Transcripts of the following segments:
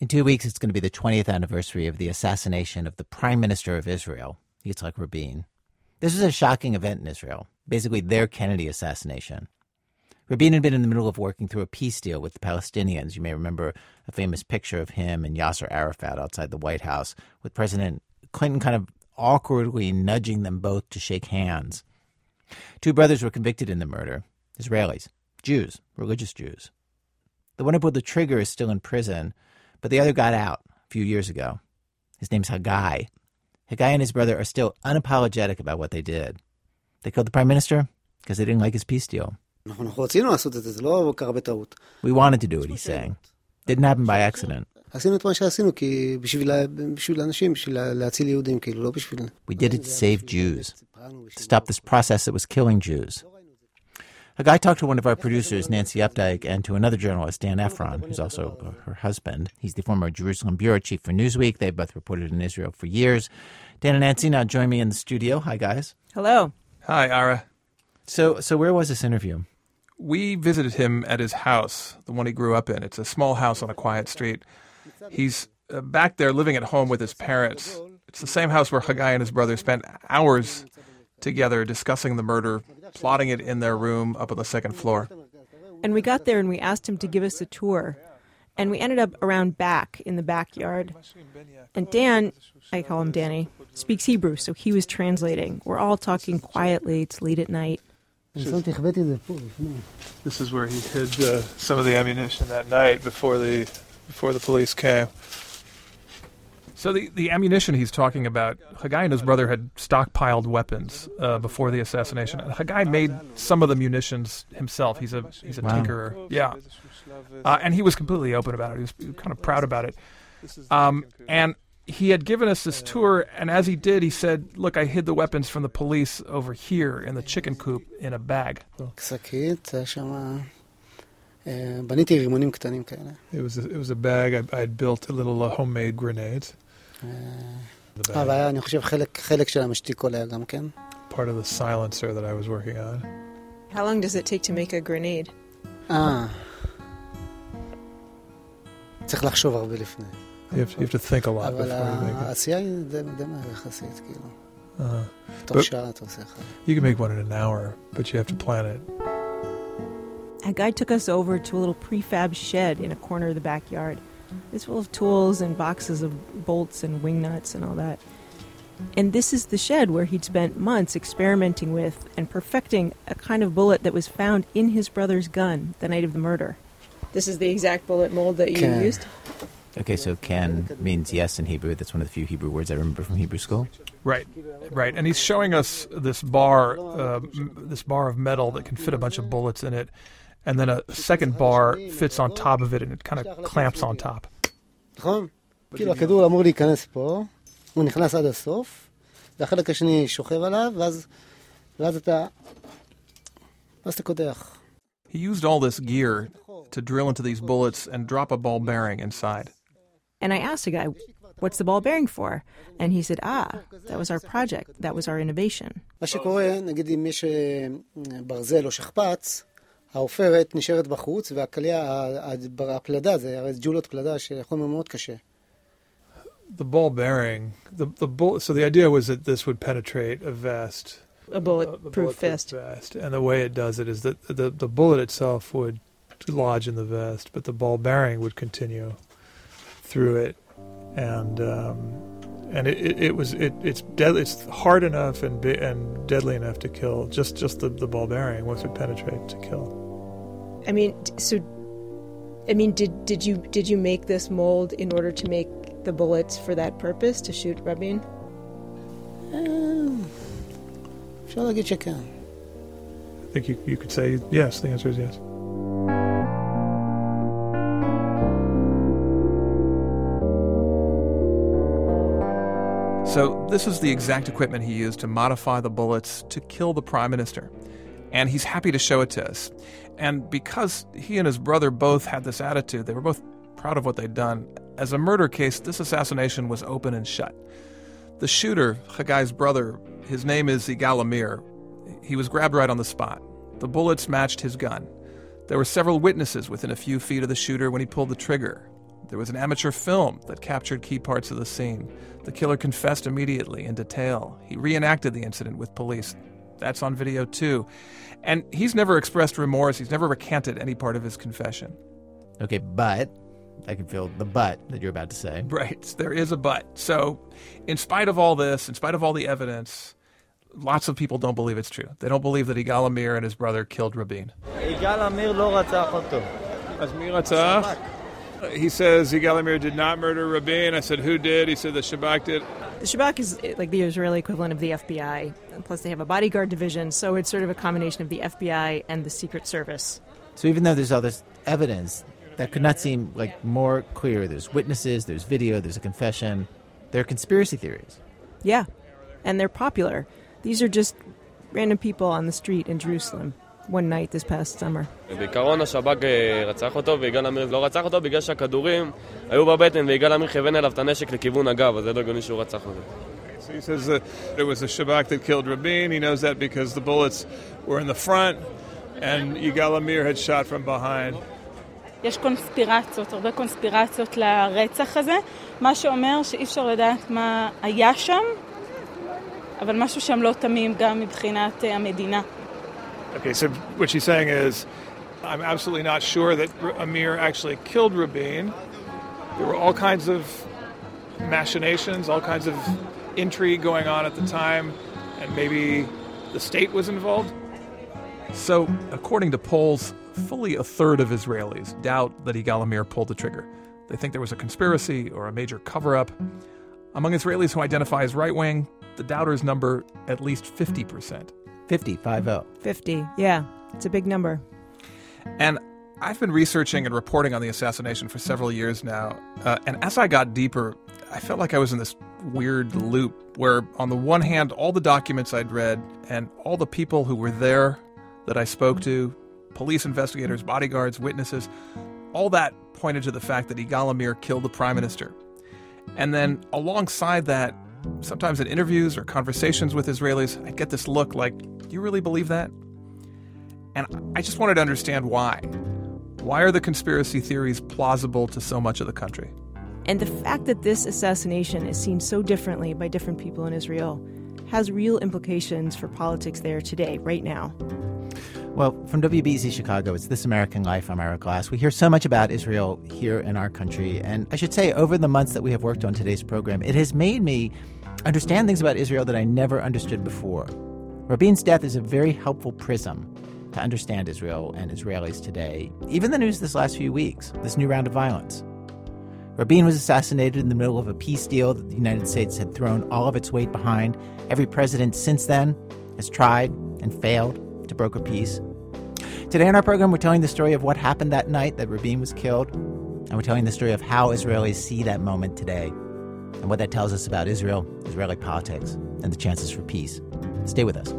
In two weeks, it's going to be the 20th anniversary of the assassination of the Prime Minister of Israel, Yitzhak Rabin. This was a shocking event in Israel, basically their Kennedy assassination. Rabin had been in the middle of working through a peace deal with the Palestinians. You may remember a famous picture of him and Yasser Arafat outside the White House, with President Clinton kind of awkwardly nudging them both to shake hands. Two brothers were convicted in the murder Israelis, Jews, religious Jews. The one who pulled the trigger is still in prison, but the other got out a few years ago. His name's Haggai. Haggai and his brother are still unapologetic about what they did. They killed the prime minister because they didn't like his peace deal. We wanted to do it, he's saying. Didn't happen by accident. We did it to save Jews, to stop this process that was killing Jews. Haggai talked to one of our producers, Nancy Updike, and to another journalist, Dan Ephron, who's also her husband. He's the former Jerusalem bureau chief for Newsweek. They both reported in Israel for years. Dan and Nancy now join me in the studio. Hi, guys. Hello. Hi, Ira. So, so where was this interview? We visited him at his house, the one he grew up in. It's a small house on a quiet street. He's uh, back there living at home with his parents. It's the same house where Haggai and his brother spent hours together discussing the murder, plotting it in their room up on the second floor. And we got there and we asked him to give us a tour. And we ended up around back in the backyard. And Dan, I call him Danny, speaks Hebrew, so he was translating. We're all talking quietly. It's late at night. This is where he hid uh, some of the ammunition that night before the before the police came. So the, the ammunition he's talking about, Haggai and his brother had stockpiled weapons uh, before the assassination. Haggai made some of the munitions himself. He's a he's a wow. tinkerer. Yeah, uh, and he was completely open about it. He was kind of proud about it. Um, and he had given us this tour, and as he did, he said, "Look, I hid the weapons from the police over here in the chicken coop in a bag." It was a, it was a bag. I, I built a little uh, homemade grenades. אבל היה, אני חושב, חלק, של המשתיק עולה גם כן. part of the silencer that I was working on. How long does it take to make a grenade? אה. צריך לחשוב הרבה לפני. You have, you have to think a lot before you make it. אבל העשייה היא די מהר יחסית, כאילו. Uh-huh. You can make one in an hour, but you have to plan it. Haggai took us over to a little prefab shed in a corner of the backyard. It's full of tools and boxes of bolts and wing nuts and all that. And this is the shed where he'd spent months experimenting with and perfecting a kind of bullet that was found in his brother's gun the night of the murder. This is the exact bullet mold that you ken. used? Okay, so ken means yes in Hebrew. That's one of the few Hebrew words I remember from Hebrew school. Right, right. And he's showing us this bar, uh, this bar of metal that can fit a bunch of bullets in it and then a second bar fits on top of it and it kind of clamps on top. He used all this gear to drill into these bullets and drop a ball bearing inside. And I asked Haggai, what's the ball bearing for? And he said, ah, that was our project, that was our innovation. מה שקורה, העופרת נשארת בחוץ, והקליע, הפלדה, זה הרי ג'ולות פלדה שחומר מאוד קשה. The ball bearing, the, the bull, so the idea was that this would penetrate a vest. A bulletproof vest. vest. And the way it does it is that the, the bullet itself would lodge in the vest, but the ball bearing would continue through it. And um, and it, it, it, was it, it's dead it's hard enough and and deadly enough to kill just just the, the ball bearing once it penetrated to kill. I mean so i mean did did you did you make this mold in order to make the bullets for that purpose to shoot rabin? Um, shall i get you i think you, you could say yes the answer is yes. So, this is the exact equipment he used to modify the bullets to kill the prime minister. And he's happy to show it to us. And because he and his brother both had this attitude, they were both proud of what they'd done. As a murder case, this assassination was open and shut. The shooter, Haggai's brother, his name is Yigal Amir. He was grabbed right on the spot. The bullets matched his gun. There were several witnesses within a few feet of the shooter when he pulled the trigger. There was an amateur film that captured key parts of the scene. The killer confessed immediately in detail. He reenacted the incident with police. That's on video too. And he's never expressed remorse. He's never recanted any part of his confession. Okay, but I can feel the but that you're about to say. Right. There is a but. So, in spite of all this, in spite of all the evidence, lots of people don't believe it's true. They don't believe that Yigal Amir and his brother killed Rabin. Yigal Amir לא רצח אותו. אז מי רצח? He says Yigal Amir did not murder Rabin. I said, who did? He said the Shabak did. The Shabak is like the Israeli equivalent of the FBI. Plus, they have a bodyguard division, so it's sort of a combination of the FBI and the Secret Service. So even though there's all this evidence that could not seem like more clear, there's witnesses, there's video, there's a confession, there are conspiracy theories. Yeah, and they're popular. These are just random people on the street in Jerusalem one night this past summer. בעיקרון השב"כ רצח אותו ויגאל עמיר לא רצח אותו בגלל שהכדורים היו בבטן ויגאל עמיר כיוון אליו את הנשק לכיוון הגב, אז זה לא הגיוני שהוא רצח אותו. So he says that it was the Shabak that killed Rabin. He knows that because the bullets were in the front and Yigal Amir had shot from behind. יש קונספירציות, הרבה קונספירציות לרצח הזה, מה שאומר שאי אפשר לדעת מה היה שם, אבל משהו שם לא תמים גם מבחינת המדינה. Okay, so what she's saying is, I'm absolutely not sure that Amir actually killed Rabin. There were all kinds of machinations, all kinds of intrigue going on at the time, and maybe the state was involved. So, according to polls, fully a third of Israelis doubt that Yigal Amir pulled the trigger. They think there was a conspiracy or a major cover up. Among Israelis who identify as right wing, the doubters number at least 50%. 50, 5 50, yeah. It's a big number. And I've been researching and reporting on the assassination for several years now. Uh, and as I got deeper, I felt like I was in this weird loop where, on the one hand, all the documents I'd read and all the people who were there that I spoke to police investigators, bodyguards, witnesses all that pointed to the fact that Yigal Amir killed the prime minister. And then alongside that, sometimes in interviews or conversations with Israelis, I get this look like, do you really believe that? And I just wanted to understand why. Why are the conspiracy theories plausible to so much of the country? And the fact that this assassination is seen so differently by different people in Israel has real implications for politics there today, right now. Well, from WBEZ Chicago, it's This American Life. I'm Ira Glass. We hear so much about Israel here in our country. And I should say, over the months that we have worked on today's program, it has made me understand things about Israel that I never understood before. Rabin's death is a very helpful prism to understand Israel and Israelis today, even the news this last few weeks, this new round of violence. Rabin was assassinated in the middle of a peace deal that the United States had thrown all of its weight behind. Every president since then has tried and failed to broker peace. Today on our program, we're telling the story of what happened that night that Rabin was killed, and we're telling the story of how Israelis see that moment today, and what that tells us about Israel, Israeli politics, and the chances for peace. Stay with us.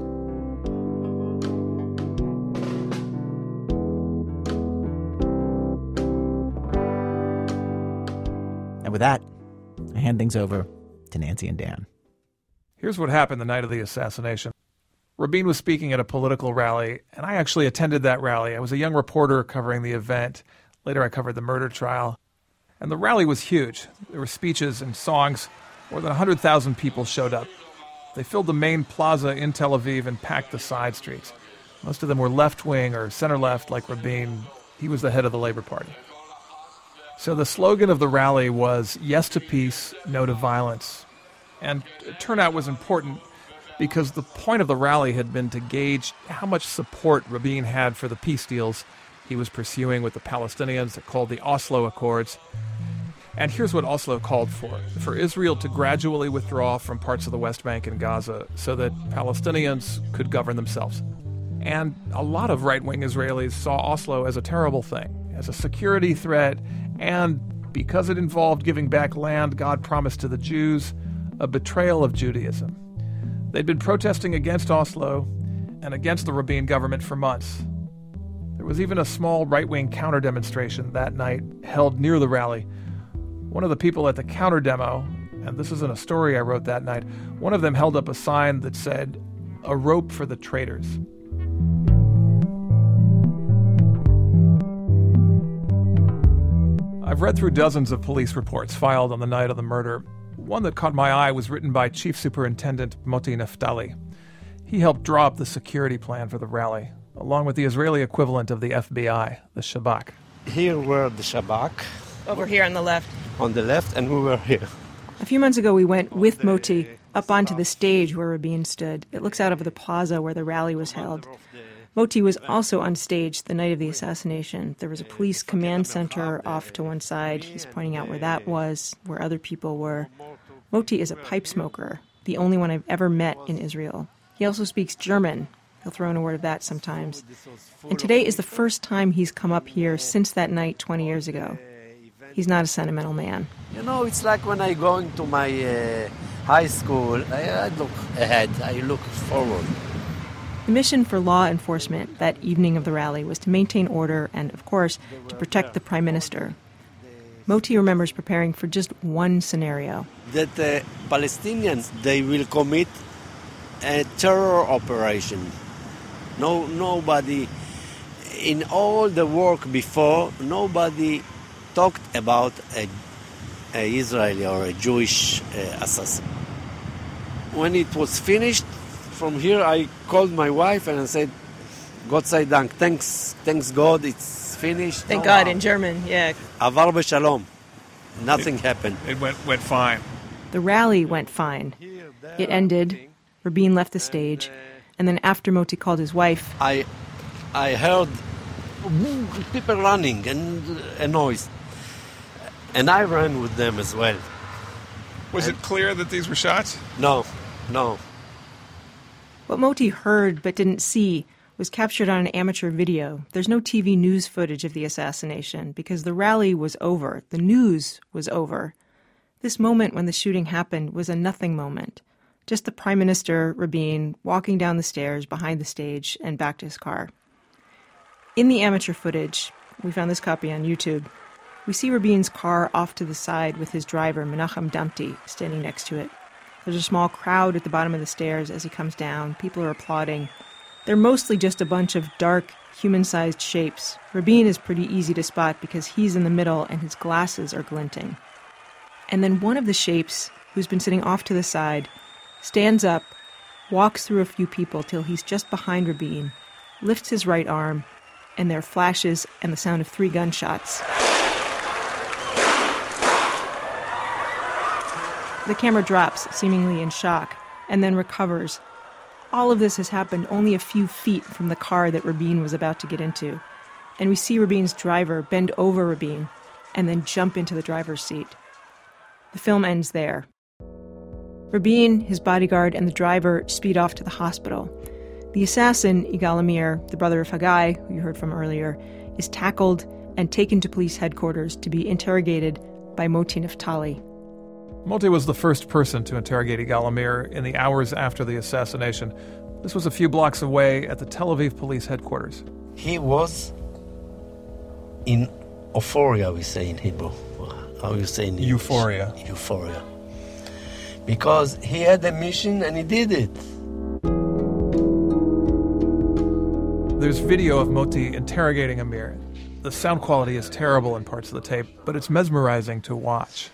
And with that, I hand things over to Nancy and Dan. Here's what happened the night of the assassination. Rabin was speaking at a political rally, and I actually attended that rally. I was a young reporter covering the event. Later, I covered the murder trial. And the rally was huge. There were speeches and songs. More than 100,000 people showed up. They filled the main plaza in Tel Aviv and packed the side streets. Most of them were left wing or center left, like Rabin. He was the head of the Labor Party. So the slogan of the rally was Yes to Peace, No to Violence. And turnout was important because the point of the rally had been to gauge how much support Rabin had for the peace deals he was pursuing with the Palestinians that called the Oslo Accords. And here's what Oslo called for for Israel to gradually withdraw from parts of the West Bank and Gaza so that Palestinians could govern themselves. And a lot of right wing Israelis saw Oslo as a terrible thing, as a security threat, and because it involved giving back land God promised to the Jews, a betrayal of Judaism. They'd been protesting against Oslo and against the Rabin government for months. There was even a small right wing counter demonstration that night held near the rally. One of the people at the counter demo, and this isn't a story I wrote that night, one of them held up a sign that said, A rope for the traitors. I've read through dozens of police reports filed on the night of the murder. One that caught my eye was written by Chief Superintendent Moti Naftali. He helped draw up the security plan for the rally, along with the Israeli equivalent of the FBI, the Shabak. Here were the Shabak. Over here on the left. On the left, and we were here. A few months ago, we went with Moti up onto the stage where Rabin stood. It looks out over the plaza where the rally was held. Moti was also on stage the night of the assassination. There was a police command center off to one side. He's pointing out where that was, where other people were. Moti is a pipe smoker, the only one I've ever met in Israel. He also speaks German. He'll throw in a word of that sometimes. And today is the first time he's come up here since that night 20 years ago. He's not a sentimental man. You know, it's like when I go into my uh, high school, I, I look ahead, I look forward. The mission for law enforcement that evening of the rally was to maintain order and, of course, to protect the prime minister. Moti remembers preparing for just one scenario. That the Palestinians, they will commit a terror operation. No, nobody, in all the work before, nobody talked about a, a Israeli or a Jewish uh, assassin. When it was finished, from here I called my wife and I said, "Gott sei Dank, thanks, thanks God, it's finished." Thank no God harm. in German, yeah. Avar b'shalom. Nothing it, happened. It went went fine. The rally went fine. It ended. Rabin left the stage, and then after Moti called his wife, I, I heard people running and a noise, and I ran with them as well. Was and it clear that these were shots? No, no. What Moti heard but didn't see was captured on an amateur video. There's no TV news footage of the assassination because the rally was over. The news was over. This moment when the shooting happened was a nothing moment. Just the Prime Minister, Rabin, walking down the stairs behind the stage and back to his car. In the amateur footage, we found this copy on YouTube, we see Rabin's car off to the side with his driver, Menachem Damti, standing next to it. There's a small crowd at the bottom of the stairs as he comes down. People are applauding. They're mostly just a bunch of dark, human sized shapes. Rabin is pretty easy to spot because he's in the middle and his glasses are glinting. And then one of the shapes, who's been sitting off to the side, stands up, walks through a few people till he's just behind Rabin, lifts his right arm, and there flashes and the sound of three gunshots. The camera drops, seemingly in shock, and then recovers. All of this has happened only a few feet from the car that Rabin was about to get into. And we see Rabin's driver bend over Rabin and then jump into the driver's seat. The film ends there. Rabin, his bodyguard, and the driver speed off to the hospital. The assassin, Yigal Amir, the brother of Hagai, who you heard from earlier, is tackled and taken to police headquarters to be interrogated by Moti Naftali, Moti was the first person to interrogate Yigal in the hours after the assassination. This was a few blocks away at the Tel Aviv police headquarters. He was in euphoria, we say in Hebrew. How you say in English? Euphoria. Euphoria. Because he had a mission and he did it. There's video of Moti interrogating Amir. The sound quality is terrible in parts of the tape, but it's mesmerizing to watch.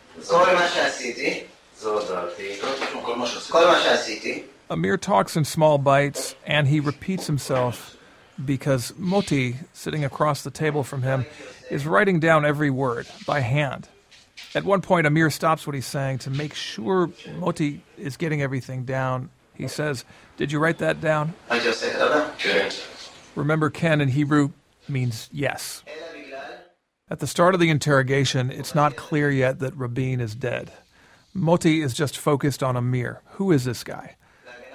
Amir talks in small bites and he repeats himself because Moti, sitting across the table from him, is writing down every word by hand. At one point, Amir stops what he's saying to make sure Moti is getting everything down. He says, Did you write that down? I just said Remember, Ken in Hebrew means yes. At the start of the interrogation, it's not clear yet that Rabin is dead. Moti is just focused on Amir. Who is this guy?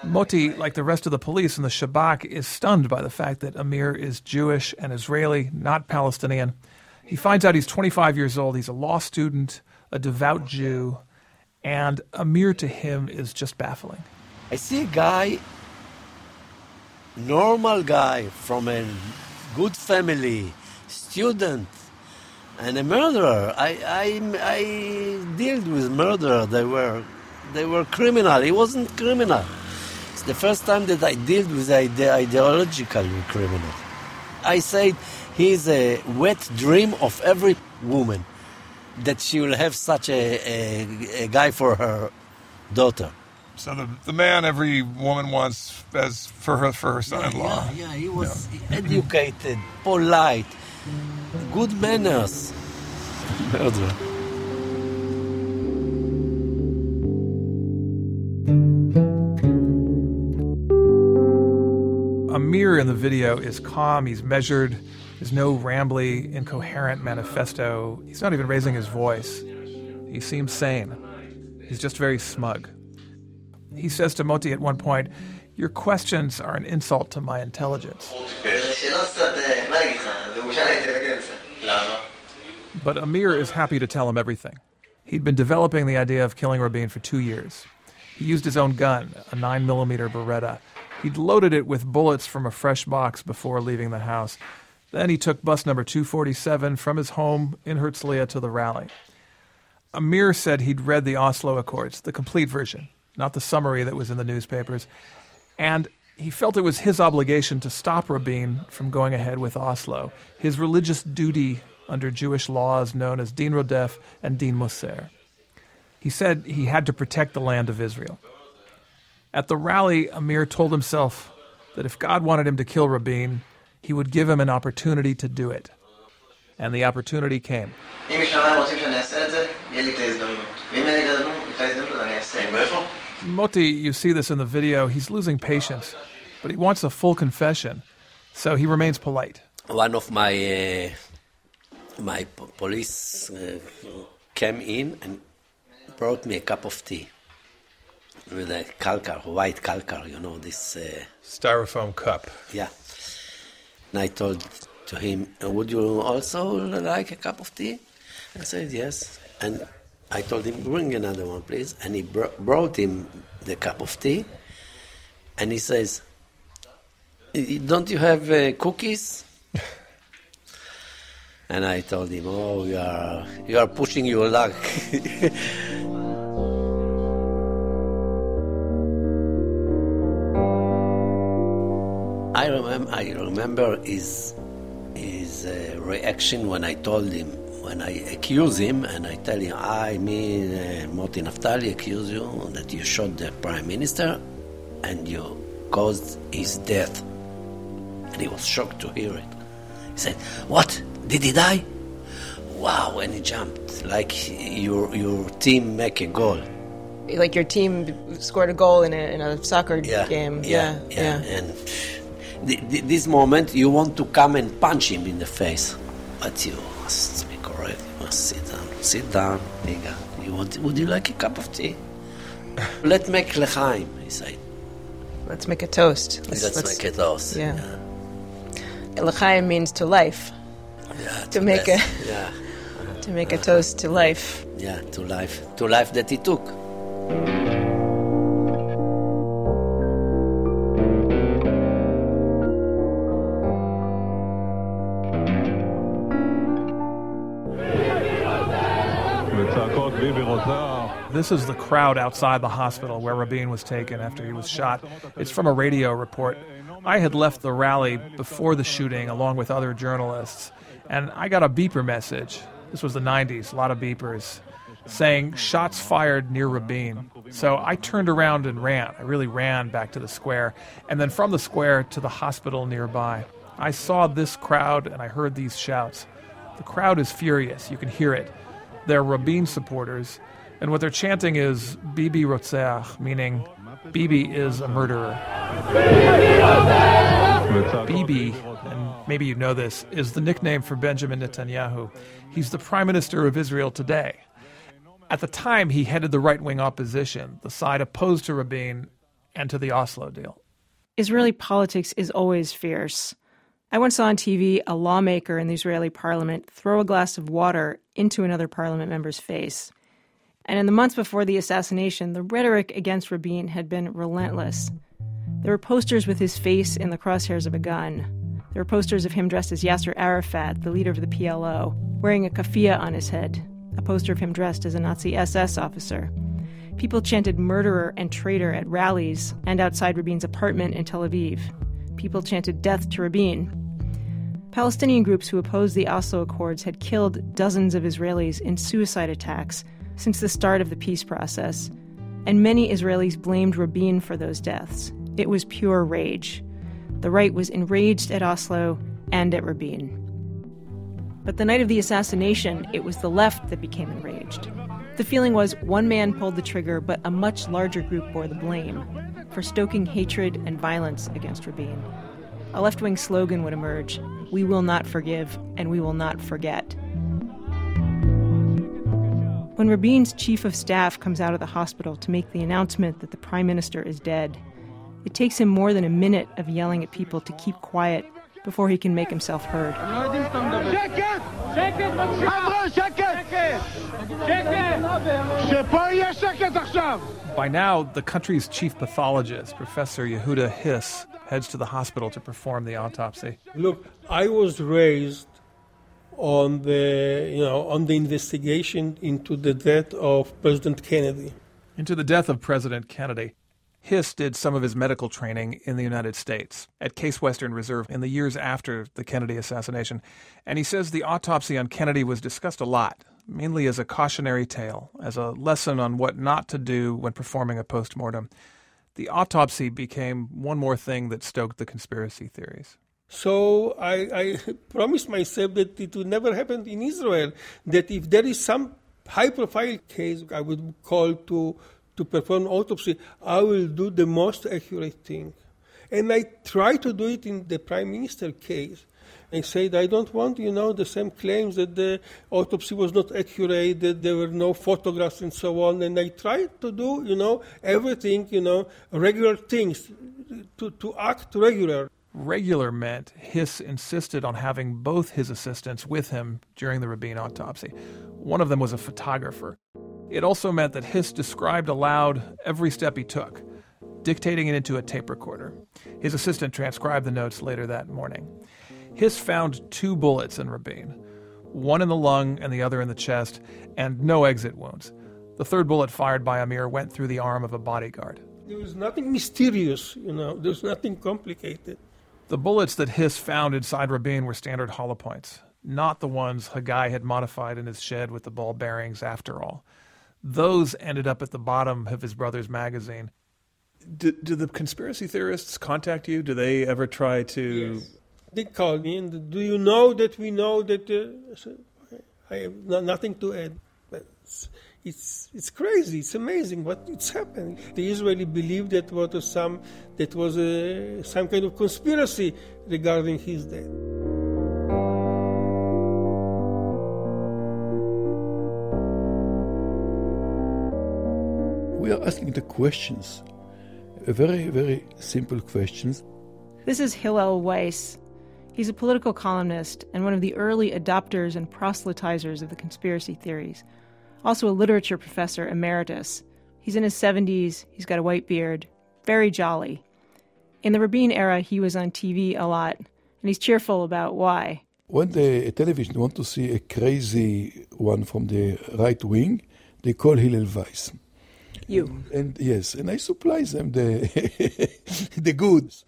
Moti, like the rest of the police and the Shabak, is stunned by the fact that Amir is Jewish and Israeli, not Palestinian. He finds out he's 25 years old, he's a law student, a devout Jew, and Amir to him is just baffling. I see a guy, normal guy from a good family, student, and a murderer. I, I, I dealt with murderer. They were, they were criminal. He wasn't criminal. It's the first time that I dealt with ide- ideological criminal. I said he's a wet dream of every woman. that she will have such a, a, a guy for her daughter. So the the man every woman wants as for her for her son-in-law. Yeah, yeah, he was educated, polite, good manners. Murderer. Amir in the video is calm, he's measured, there's no rambly, incoherent manifesto. He's not even raising his voice. He seems sane. He's just very smug. He says to Moti at one point, Your questions are an insult to my intelligence. But Amir is happy to tell him everything. He'd been developing the idea of killing Rabin for two years. He used his own gun, a 9mm Beretta. He'd loaded it with bullets from a fresh box before leaving the house. Then he took bus number 247 from his home in Herzliya to the rally. Amir said he'd read the Oslo Accords, the complete version, not the summary that was in the newspapers, and he felt it was his obligation to stop Rabin from going ahead with Oslo, his religious duty under Jewish laws known as Din Rodef and Din Moser. He said he had to protect the land of Israel. At the rally, Amir told himself that if God wanted him to kill Rabin, he would give him an opportunity to do it. And the opportunity came. Moti, you see this in the video, he's losing patience, but he wants a full confession, so he remains polite. One of my uh, my po- police uh, came in and brought me a cup of tea with a kalkar, white calcar, you know, this, uh, Styrofoam cup. yeah. And I told to him, would you also like a cup of tea? I said, yes. And I told him, bring another one, please. And he br- brought him the cup of tea. And he says, don't you have uh, cookies? and I told him, oh, you are, you are pushing your luck. I remember, I remember his, his uh, reaction when I told him, when I accuse him, and I tell him, I, me, uh, Moti Naftali, accuse you that you shot the prime minister and you caused his death. And he was shocked to hear it. He said, What? Did he die? Wow, and he jumped like your, your team make a goal. Like your team scored a goal in a, in a soccer yeah, game. Yeah, yeah. And th- th- this moment, you want to come and punch him in the face, but you must be correct. You must sit down. Sit down, nigga. You want? Would you like a cup of tea? Let's make lechaim. He said. Let's make a toast. Let's, make a toast. yeah. L'chaim means to life. Yeah, To make a- death. Yeah, To make a toast to life. yeah, to life, to life that he took. This is the crowd outside the hospital where Rabin was taken after he was shot. It's from a radio report. I had left the rally before the shooting along with other journalists, and I got a beeper message. This was the 90s, a lot of beepers, saying shots fired near Rabin. So I turned around and ran. I really ran back to the square, and then from the square to the hospital nearby. I saw this crowd and I heard these shouts. The crowd is furious. You can hear it. They're Rabin supporters, and what they're chanting is Bibi Rotzeach, meaning Bibi is a murderer. Bibi, and maybe you know this, is the nickname for Benjamin Netanyahu. He's the prime minister of Israel today. At the time, he headed the right wing opposition, the side opposed to Rabin and to the Oslo deal. Israeli politics is always fierce. I once saw on TV a lawmaker in the Israeli parliament throw a glass of water into another parliament member's face. And in the months before the assassination, the rhetoric against Rabin had been relentless. There were posters with his face in the crosshairs of a gun. There were posters of him dressed as Yasser Arafat, the leader of the PLO, wearing a kafia on his head, a poster of him dressed as a Nazi SS officer. People chanted murderer and traitor at rallies and outside Rabin's apartment in Tel Aviv. People chanted death to Rabin. Palestinian groups who opposed the Oslo Accords had killed dozens of Israelis in suicide attacks since the start of the peace process, and many Israelis blamed Rabin for those deaths. It was pure rage. The right was enraged at Oslo and at Rabin. But the night of the assassination, it was the left that became enraged. The feeling was one man pulled the trigger, but a much larger group bore the blame for stoking hatred and violence against Rabin. A left wing slogan would emerge We will not forgive, and we will not forget. When Rabin's chief of staff comes out of the hospital to make the announcement that the prime minister is dead, it takes him more than a minute of yelling at people to keep quiet before he can make himself heard. By now, the country's chief pathologist, Professor Yehuda Hiss, heads to the hospital to perform the autopsy. Look, I was raised on the you know on the investigation into the death of President Kennedy. Into the death of President Kennedy. Hiss did some of his medical training in the United States at Case Western Reserve in the years after the Kennedy assassination, and he says the autopsy on Kennedy was discussed a lot, mainly as a cautionary tale, as a lesson on what not to do when performing a postmortem. The autopsy became one more thing that stoked the conspiracy theories. So I, I promised myself that it would never happen in Israel. That if there is some high-profile case, I would call to to perform autopsy, I will do the most accurate thing. And I try to do it in the prime minister case. I said I don't want, you know, the same claims that the autopsy was not accurate, that there were no photographs and so on. And I tried to do, you know, everything, you know, regular things, to, to act regular. Regular meant Hiss insisted on having both his assistants with him during the Rabin autopsy. One of them was a photographer. It also meant that Hiss described aloud every step he took, dictating it into a tape recorder. His assistant transcribed the notes later that morning. Hiss found two bullets in Rabin, one in the lung and the other in the chest, and no exit wounds. The third bullet fired by Amir went through the arm of a bodyguard. There was nothing mysterious, you know, there's nothing complicated. The bullets that Hiss found inside Rabin were standard hollow points, not the ones Haggai had modified in his shed with the ball bearings after all. Those ended up at the bottom of his brother's magazine. Do, do the conspiracy theorists contact you? Do they ever try to? Yes. They call me and do you know that we know that? Uh, I have nothing to add. But it's, it's it's crazy. It's amazing what it's happening. The Israeli believe that was some that was a, some kind of conspiracy regarding his death. we are asking the questions, very, very simple questions. This is Hillel Weiss. He's a political columnist and one of the early adopters and proselytizers of the conspiracy theories. Also, a literature professor emeritus. He's in his 70s, he's got a white beard, very jolly. In the Rabin era, he was on TV a lot, and he's cheerful about why. When the television want to see a crazy one from the right wing, they call Hillel Weiss. You. And yes, and I supply them the the goods.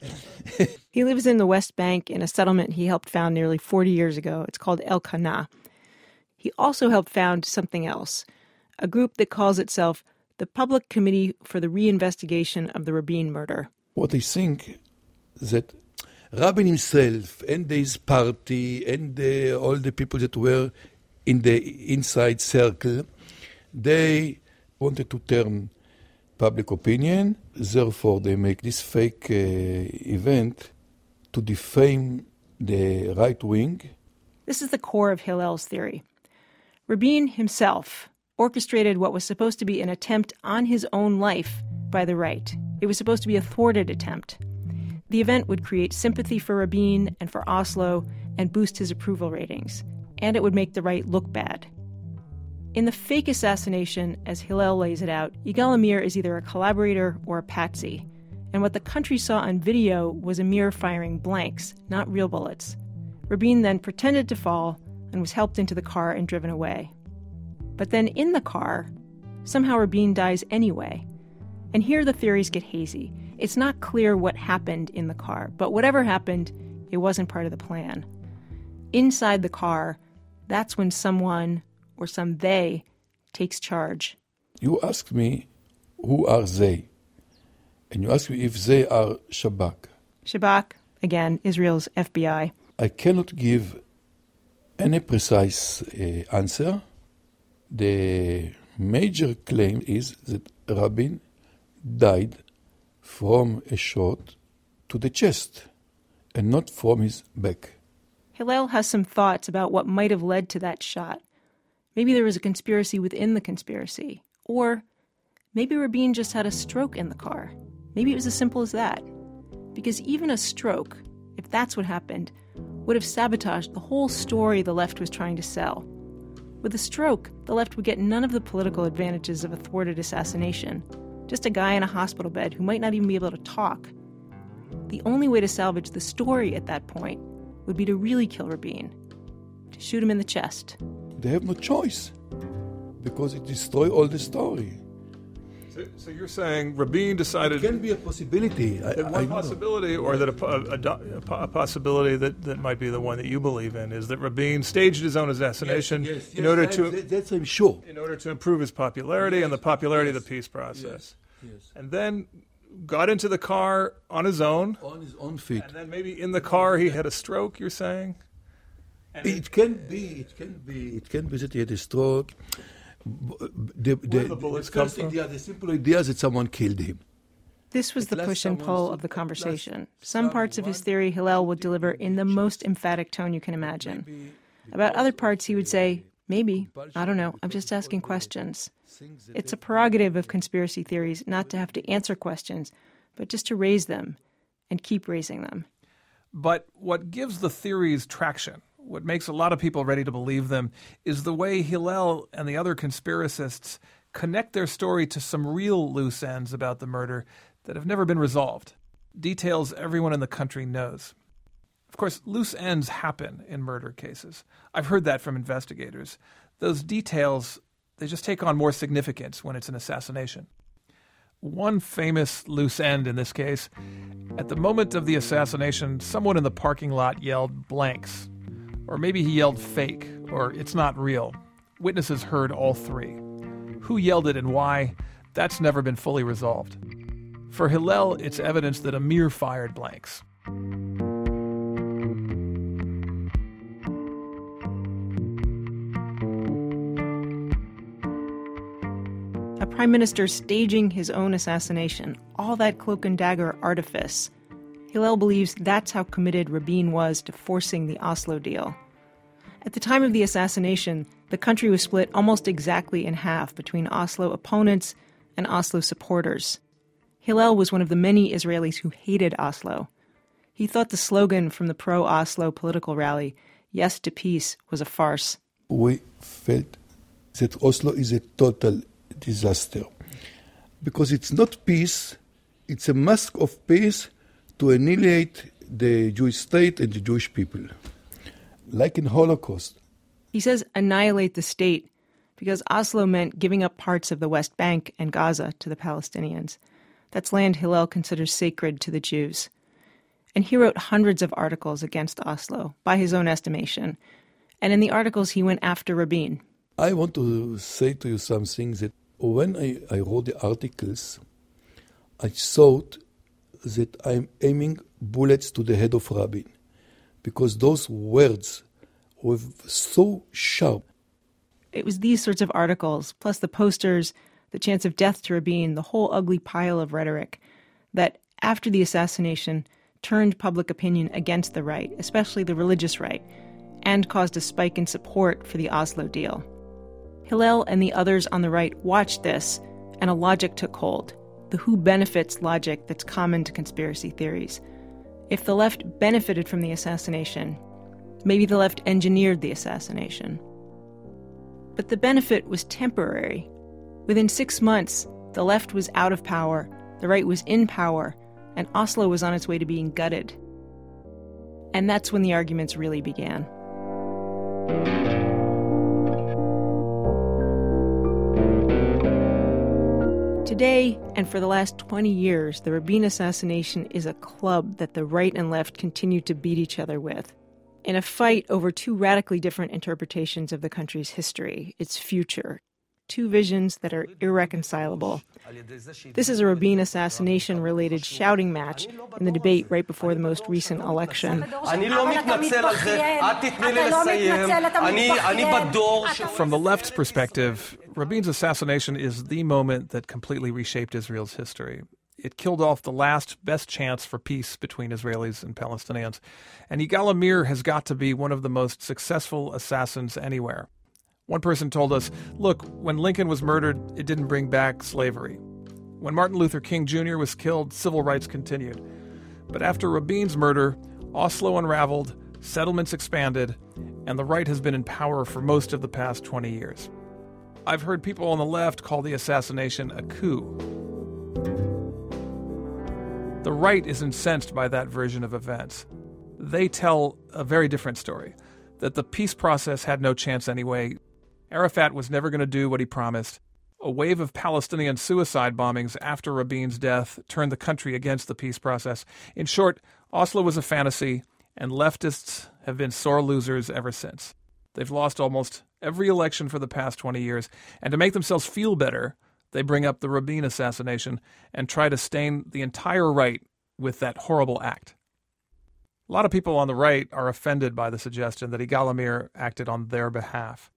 he lives in the West Bank in a settlement he helped found nearly 40 years ago. It's called El Elkanah. He also helped found something else, a group that calls itself the Public Committee for the Reinvestigation of the Rabin Murder. What they think that Rabin himself and his party and the, all the people that were in the inside circle, they wanted to turn public opinion. Therefore, they make this fake uh, event to defame the right wing. This is the core of Hillel's theory. Rabin himself orchestrated what was supposed to be an attempt on his own life by the right. It was supposed to be a thwarted attempt. The event would create sympathy for Rabin and for Oslo and boost his approval ratings, and it would make the right look bad. In the fake assassination, as Hillel lays it out, Yigal Amir is either a collaborator or a patsy. And what the country saw on video was Amir firing blanks, not real bullets. Rabin then pretended to fall and was helped into the car and driven away. But then in the car, somehow Rabin dies anyway. And here the theories get hazy. It's not clear what happened in the car, but whatever happened, it wasn't part of the plan. inside the car, that's when someone or some they takes charge. You ask me who are they, and you ask me if they are Shabak. Shabak, again, Israel's FBI. I cannot give any precise uh, answer. The major claim is that Rabin died from a shot to the chest and not from his back. Hillel has some thoughts about what might have led to that shot. Maybe there was a conspiracy within the conspiracy. Or maybe Rabin just had a stroke in the car. Maybe it was as simple as that. Because even a stroke, if that's what happened, would have sabotaged the whole story the left was trying to sell. With a stroke, the left would get none of the political advantages of a thwarted assassination. Just a guy in a hospital bed who might not even be able to talk. The only way to salvage the story at that point would be to really kill Rabin, to shoot him in the chest. They have no choice because it destroys all the story. So, so, you're saying Rabin decided it can be a possibility. That one possibility, or that a, a, a, possibility that, that might be the one that you believe in, is that Rabin staged his own assassination yes, yes, in yes, order I, to that's I'm sure in order to improve his popularity and the popularity of the peace process. Yes. And then got into the car on his own, on his own feet, and then maybe in the car he had a stroke. You're saying. And it, it can be. It can be. It can be that he had a stroke. The, the, the bullets the first idea, the simple idea is that someone killed him. This was the push and pull of the conversation. Some parts of his theory Hillel would deliver in the most emphatic tone you can imagine. About other parts, he would say, maybe, I don't know, I'm just asking questions. It's a prerogative of conspiracy theories not to have to answer questions, but just to raise them and keep raising them. But what gives the theories traction what makes a lot of people ready to believe them is the way Hillel and the other conspiracists connect their story to some real loose ends about the murder that have never been resolved. Details everyone in the country knows. Of course, loose ends happen in murder cases. I've heard that from investigators. Those details, they just take on more significance when it's an assassination. One famous loose end in this case at the moment of the assassination, someone in the parking lot yelled blanks or maybe he yelled fake, or it's not real. Witnesses heard all three. Who yelled it and why, that's never been fully resolved. For Hillel, it's evidence that Amir fired blanks. A prime minister staging his own assassination, all that cloak and dagger artifice Hillel believes that's how committed Rabin was to forcing the Oslo deal. At the time of the assassination, the country was split almost exactly in half between Oslo opponents and Oslo supporters. Hillel was one of the many Israelis who hated Oslo. He thought the slogan from the pro Oslo political rally, Yes to Peace, was a farce. We felt that Oslo is a total disaster because it's not peace, it's a mask of peace to annihilate the Jewish state and the Jewish people, like in Holocaust. He says annihilate the state because Oslo meant giving up parts of the West Bank and Gaza to the Palestinians. That's land Hillel considers sacred to the Jews. And he wrote hundreds of articles against Oslo, by his own estimation. And in the articles, he went after Rabin. I want to say to you something that when I, I wrote the articles, I thought that I'm aiming bullets to the head of Rabin because those words were so sharp. It was these sorts of articles, plus the posters, the chance of death to Rabin, the whole ugly pile of rhetoric, that after the assassination turned public opinion against the right, especially the religious right, and caused a spike in support for the Oslo deal. Hillel and the others on the right watched this, and a logic took hold the who benefits logic that's common to conspiracy theories. If the left benefited from the assassination, maybe the left engineered the assassination. But the benefit was temporary. Within six months, the left was out of power, the right was in power, and Oslo was on its way to being gutted. And that's when the arguments really began. Today, and for the last 20 years, the Rabin assassination is a club that the right and left continue to beat each other with. in a fight over two radically different interpretations of the country's history, its future, two visions that are irreconcilable. This is a Rabin assassination related shouting match in the debate right before the most recent election. From the left's perspective, Rabin's assassination is the moment that completely reshaped Israel's history. It killed off the last best chance for peace between Israelis and Palestinians. And Yigal Amir has got to be one of the most successful assassins anywhere. One person told us, look, when Lincoln was murdered, it didn't bring back slavery. When Martin Luther King Jr. was killed, civil rights continued. But after Rabin's murder, Oslo unraveled, settlements expanded, and the right has been in power for most of the past 20 years. I've heard people on the left call the assassination a coup. The right is incensed by that version of events. They tell a very different story that the peace process had no chance anyway. Arafat was never going to do what he promised. A wave of Palestinian suicide bombings after Rabin's death turned the country against the peace process. In short, Oslo was a fantasy, and leftists have been sore losers ever since. They've lost almost every election for the past 20 years, and to make themselves feel better, they bring up the Rabin assassination and try to stain the entire right with that horrible act. A lot of people on the right are offended by the suggestion that Yigal Amir acted on their behalf.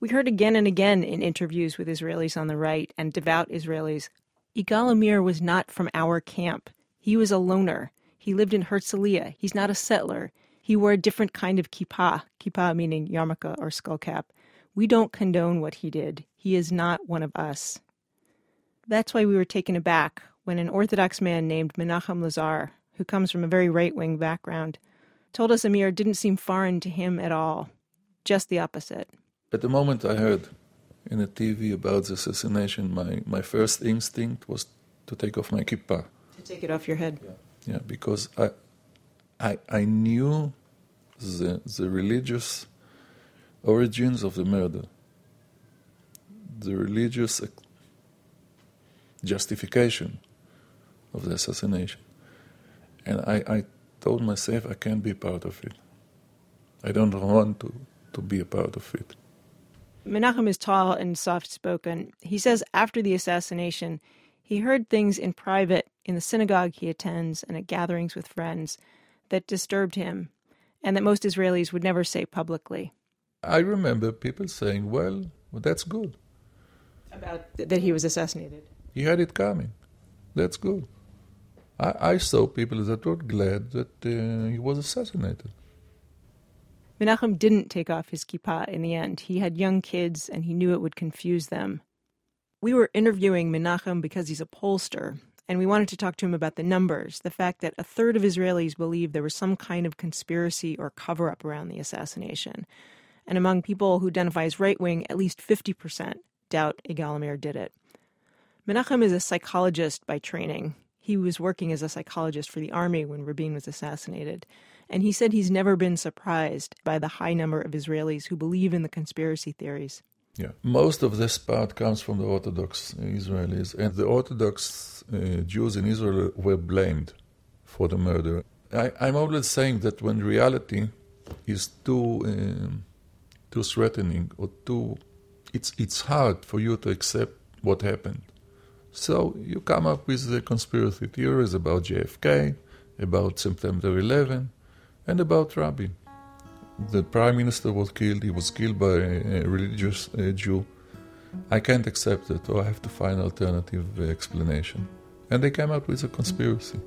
We heard again and again in interviews with Israelis on the right and devout Israelis Yigal Amir was not from our camp. He was a loner. He lived in Herzliya. He's not a settler. He wore a different kind of kippah, kippah meaning yarmulke or skullcap. We don't condone what he did. He is not one of us. That's why we were taken aback when an Orthodox man named Menachem Lazar, who comes from a very right wing background, told us Amir didn't seem foreign to him at all. Just the opposite. At the moment I heard in the TV about the assassination, my, my first instinct was to take off my kippah. To take it off your head? Yeah, yeah because I, I, I knew the, the religious origins of the murder, the religious justification of the assassination. And I, I told myself I can't be part of it. I don't want to, to be a part of it. Menachem is tall and soft spoken. He says after the assassination, he heard things in private in the synagogue he attends and at gatherings with friends that disturbed him and that most Israelis would never say publicly. I remember people saying, well, well that's good. About th- that he was assassinated. He had it coming. That's good. I, I saw people that were glad that uh, he was assassinated. Menachem didn't take off his kippah in the end. He had young kids and he knew it would confuse them. We were interviewing Menachem because he's a pollster, and we wanted to talk to him about the numbers the fact that a third of Israelis believe there was some kind of conspiracy or cover up around the assassination. And among people who identify as right wing, at least 50% doubt Yigal Amir did it. Menachem is a psychologist by training. He was working as a psychologist for the army when Rabin was assassinated. And he said he's never been surprised by the high number of Israelis who believe in the conspiracy theories. Yeah, most of this part comes from the Orthodox Israelis, and the Orthodox uh, Jews in Israel were blamed for the murder. I, am always saying that when reality is too um, too threatening or too, it's it's hard for you to accept what happened. So you come up with the conspiracy theories about JFK, about September 11, and about Rabin. The prime minister was killed, he was killed by a religious Jew. I can't accept it, or I have to find alternative explanation. And they came up with a conspiracy.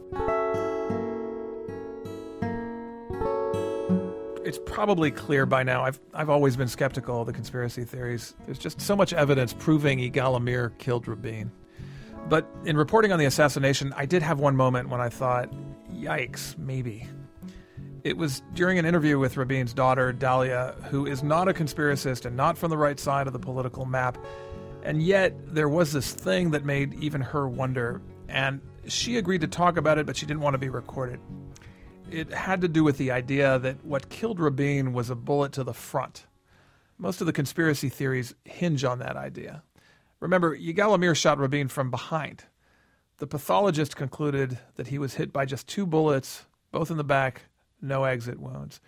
It's probably clear by now. I've, I've always been skeptical of the conspiracy theories. There's just so much evidence proving Yigal Amir killed Rabin. But in reporting on the assassination, I did have one moment when I thought, yikes, maybe. It was during an interview with Rabin's daughter, Dalia, who is not a conspiracist and not from the right side of the political map. And yet, there was this thing that made even her wonder. And she agreed to talk about it, but she didn't want to be recorded. It had to do with the idea that what killed Rabin was a bullet to the front. Most of the conspiracy theories hinge on that idea. Remember, Yigal Amir shot Rabin from behind. The pathologist concluded that he was hit by just two bullets, both in the back, no exit wounds.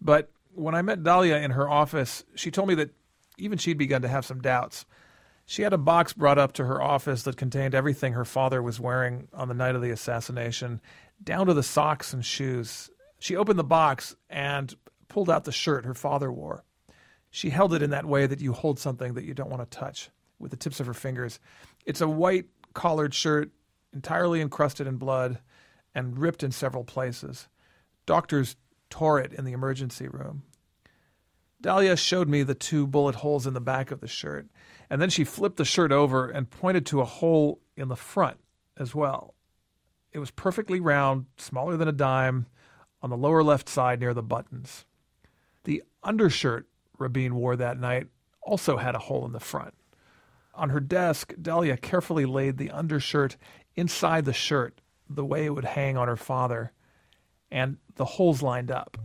But when I met Dalia in her office, she told me that even she'd begun to have some doubts. She had a box brought up to her office that contained everything her father was wearing on the night of the assassination, down to the socks and shoes. She opened the box and pulled out the shirt her father wore. She held it in that way that you hold something that you don't want to touch with the tips of her fingers. It's a white collared shirt, entirely encrusted in blood and ripped in several places. Doctors tore it in the emergency room. Dalia showed me the two bullet holes in the back of the shirt, and then she flipped the shirt over and pointed to a hole in the front as well. It was perfectly round, smaller than a dime, on the lower left side near the buttons. The undershirt Rabin wore that night also had a hole in the front. On her desk, Dalia carefully laid the undershirt inside the shirt, the way it would hang on her father, and the holes lined up.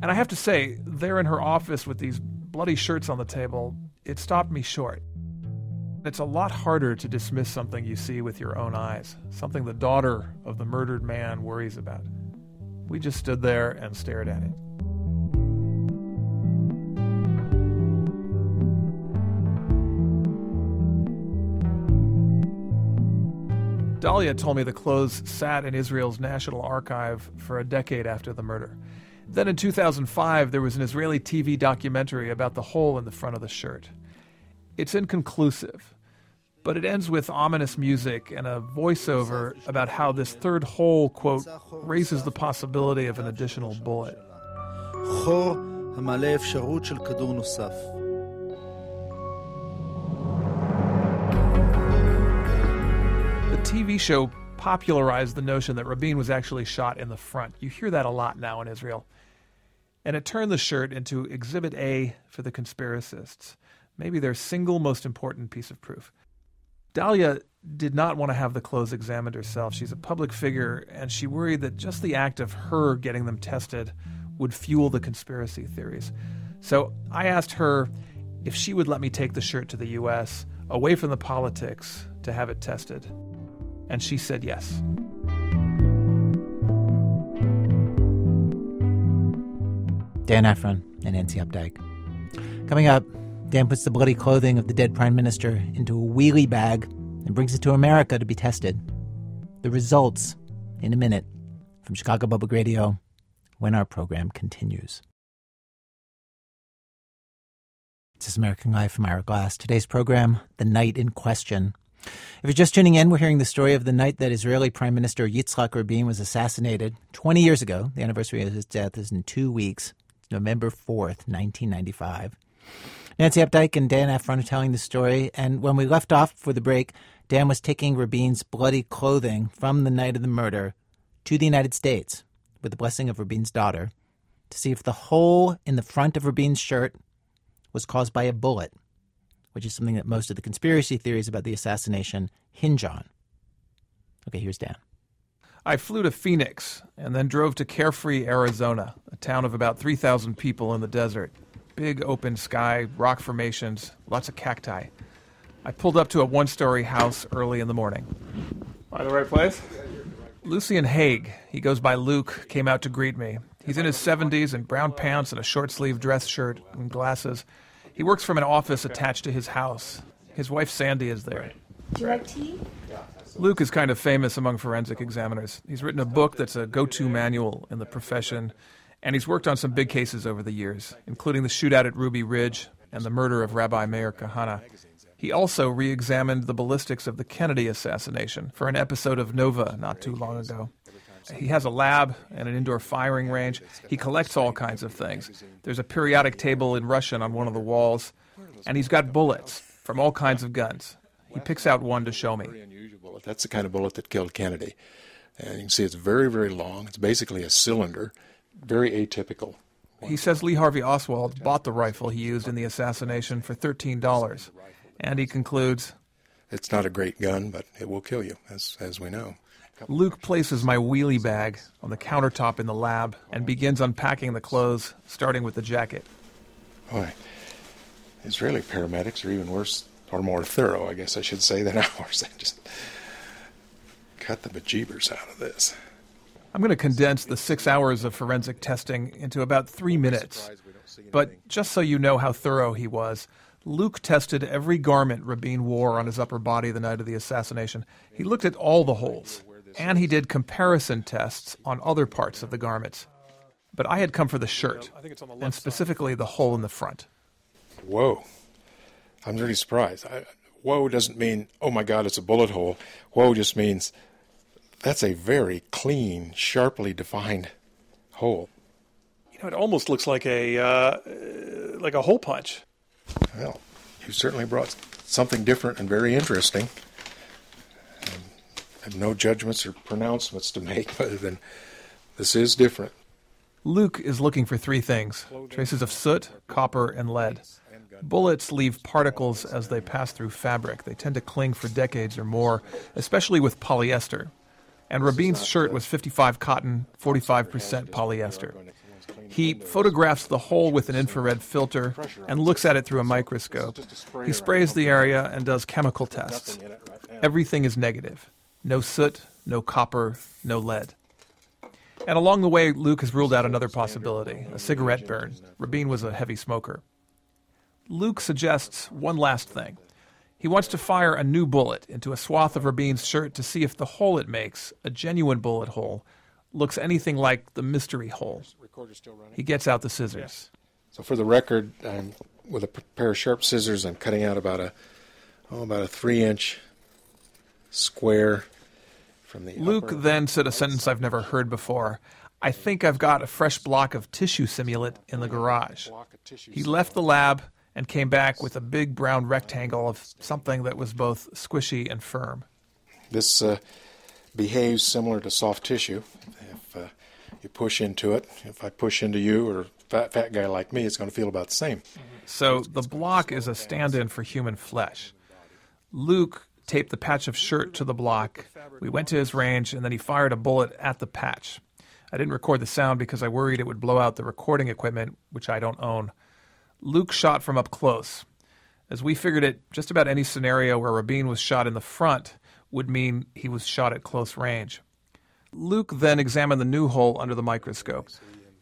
And I have to say, there in her office with these bloody shirts on the table, it stopped me short. It's a lot harder to dismiss something you see with your own eyes, something the daughter of the murdered man worries about. We just stood there and stared at it. Dalia told me the clothes sat in Israel's National Archive for a decade after the murder. Then in 2005, there was an Israeli TV documentary about the hole in the front of the shirt. It's inconclusive, but it ends with ominous music and a voiceover about how this third hole, quote, raises the possibility of an additional bullet. Show popularized the notion that Rabin was actually shot in the front. You hear that a lot now in Israel. And it turned the shirt into Exhibit A for the conspiracists, maybe their single most important piece of proof. Dalia did not want to have the clothes examined herself. She's a public figure, and she worried that just the act of her getting them tested would fuel the conspiracy theories. So I asked her if she would let me take the shirt to the U.S., away from the politics, to have it tested and she said yes. Dan Ephron and Nancy Updike. Coming up, Dan puts the bloody clothing of the dead prime minister into a wheelie bag and brings it to America to be tested. The results in a minute from Chicago Public Radio when our program continues. This is American Life from Ira Glass. Today's program, The Night in Question. If you're just tuning in, we're hearing the story of the night that Israeli Prime Minister Yitzhak Rabin was assassinated 20 years ago. The anniversary of his death is in two weeks, November 4th, 1995. Nancy Updike and Dan Ephron are telling the story, and when we left off for the break, Dan was taking Rabin's bloody clothing from the night of the murder to the United States with the blessing of Rabin's daughter to see if the hole in the front of Rabin's shirt was caused by a bullet which is something that most of the conspiracy theories about the assassination hinge on. Okay, here's Dan. I flew to Phoenix and then drove to Carefree, Arizona, a town of about 3,000 people in the desert. Big open sky, rock formations, lots of cacti. I pulled up to a one story house early in the morning. By the right place? Lucien Haag, he goes by Luke, came out to greet me. He's in his 70s in brown pants and a short sleeved dress shirt and glasses. He works from an office attached to his house. His wife Sandy is there. Do you like tea? Luke is kind of famous among forensic examiners. He's written a book that's a go to manual in the profession, and he's worked on some big cases over the years, including the shootout at Ruby Ridge and the murder of Rabbi Meir Kahane. He also re examined the ballistics of the Kennedy assassination for an episode of Nova not too long ago. He has a lab and an indoor firing range. He collects all kinds of things. There's a periodic table in Russian on one of the walls, and he's got bullets from all kinds of guns. He picks out one to show me. That's the kind of bullet that killed Kennedy. And you can see it's very, very long. It's basically a cylinder, very atypical. He says Lee Harvey Oswald bought the rifle he used in the assassination for $13. And he concludes It's not a great gun, but it will kill you, as, as we know. Luke places my wheelie bag on the countertop in the lab and begins unpacking the clothes, starting with the jacket. Boy, Israeli paramedics are even worse or more thorough, I guess I should say, than ours. They just cut the bejeebers out of this. I'm going to condense the six hours of forensic testing into about three minutes. But just so you know how thorough he was, Luke tested every garment Rabin wore on his upper body the night of the assassination. He looked at all the holes, and he did comparison tests on other parts of the garments. But I had come for the shirt, and specifically the hole in the front. Whoa. I'm really surprised. I, whoa doesn't mean, oh my God, it's a bullet hole. Whoa just means that's a very clean, sharply defined hole. You know, it almost looks like a uh, like a hole punch. Well, you certainly brought something different and very interesting. I have no judgments or pronouncements to make other than this is different. Luke is looking for three things traces of soot, copper, and lead. Bullets leave particles as they pass through fabric. They tend to cling for decades or more, especially with polyester. And Rabin's shirt was 55 cotton, 45% polyester. He photographs the hole with an infrared filter and looks at it through a microscope. He sprays the area and does chemical tests. Everything is negative no soot, no copper, no lead. And along the way, Luke has ruled out another possibility a cigarette burn. Rabin was a heavy smoker. Luke suggests one last thing. He wants to fire a new bullet into a swath of Rabin's shirt to see if the hole it makes, a genuine bullet hole, looks anything like the mystery hole. He gets out the scissors. So for the record, I'm, with a pair of sharp scissors, I'm cutting out about a oh, about a three inch square from the. Luke upper. then said a sentence I've never heard before. I think I've got a fresh block of tissue simulant in the garage. He left the lab and came back with a big brown rectangle of something that was both squishy and firm. This uh, behaves similar to soft tissue. If uh, you push into it, if I push into you or fat fat guy like me, it's going to feel about the same. So the block is a stand in for human flesh. Luke taped the patch of shirt to the block. We went to his range, and then he fired a bullet at the patch. I didn't record the sound because I worried it would blow out the recording equipment, which I don't own. Luke shot from up close. As we figured it, just about any scenario where Rabin was shot in the front would mean he was shot at close range. Luke then examined the new hole under the microscope.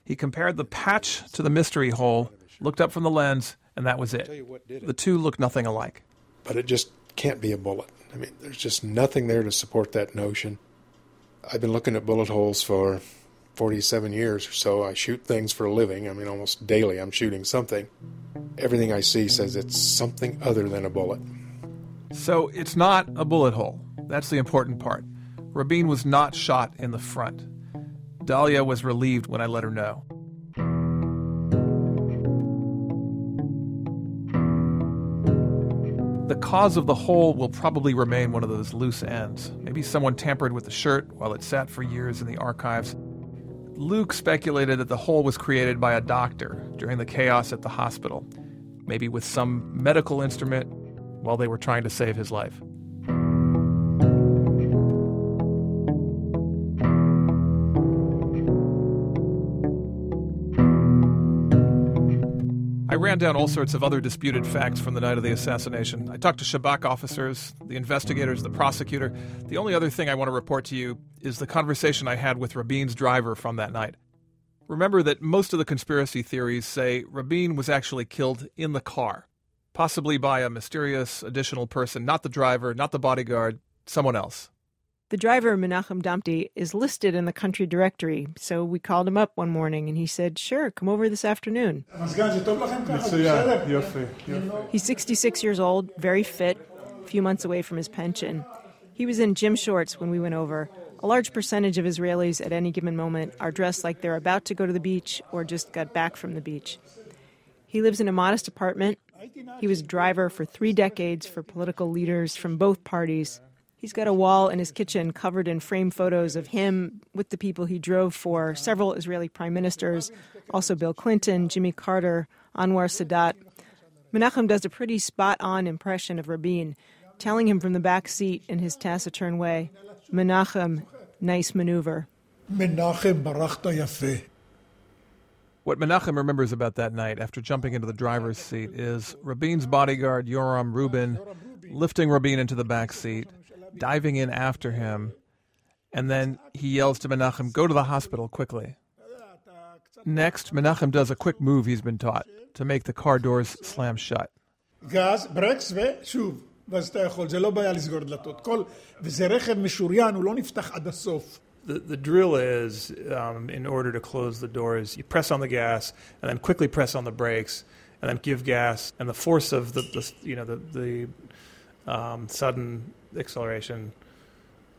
He compared the patch to the mystery hole, looked up from the lens, and that was it. The two looked nothing alike. But it just can't be a bullet. I mean, there's just nothing there to support that notion. I've been looking at bullet holes for 47 years or so. I shoot things for a living. I mean, almost daily I'm shooting something. Everything I see says it's something other than a bullet. So it's not a bullet hole. That's the important part. Rabin was not shot in the front. Dalia was relieved when I let her know. The cause of the hole will probably remain one of those loose ends. Maybe someone tampered with the shirt while it sat for years in the archives. Luke speculated that the hole was created by a doctor during the chaos at the hospital, maybe with some medical instrument while they were trying to save his life. Ran down all sorts of other disputed facts from the night of the assassination. I talked to Shabak officers, the investigators, the prosecutor. The only other thing I want to report to you is the conversation I had with Rabin's driver from that night. Remember that most of the conspiracy theories say Rabin was actually killed in the car, possibly by a mysterious additional person, not the driver, not the bodyguard, someone else. The driver, Menachem Damti, is listed in the country directory, so we called him up one morning and he said, Sure, come over this afternoon. He's 66 years old, very fit, a few months away from his pension. He was in gym shorts when we went over. A large percentage of Israelis at any given moment are dressed like they're about to go to the beach or just got back from the beach. He lives in a modest apartment. He was driver for three decades for political leaders from both parties. He's got a wall in his kitchen covered in framed photos of him with the people he drove for, several Israeli prime ministers, also Bill Clinton, Jimmy Carter, Anwar Sadat. Menachem does a pretty spot on impression of Rabin, telling him from the back seat in his taciturn way, Menachem, nice maneuver. Menachem, barachta yafe. What Menachem remembers about that night after jumping into the driver's seat is Rabin's bodyguard, Yoram Rubin, lifting Rabin into the back seat, diving in after him. And then he yells to Menachem, Go to the hospital quickly. Next, Menachem does a quick move he's been taught to make the car doors slam shut. The, the drill is um, in order to close the doors, you press on the gas and then quickly press on the brakes and then give gas. And the force of the, the you know the, the um, sudden acceleration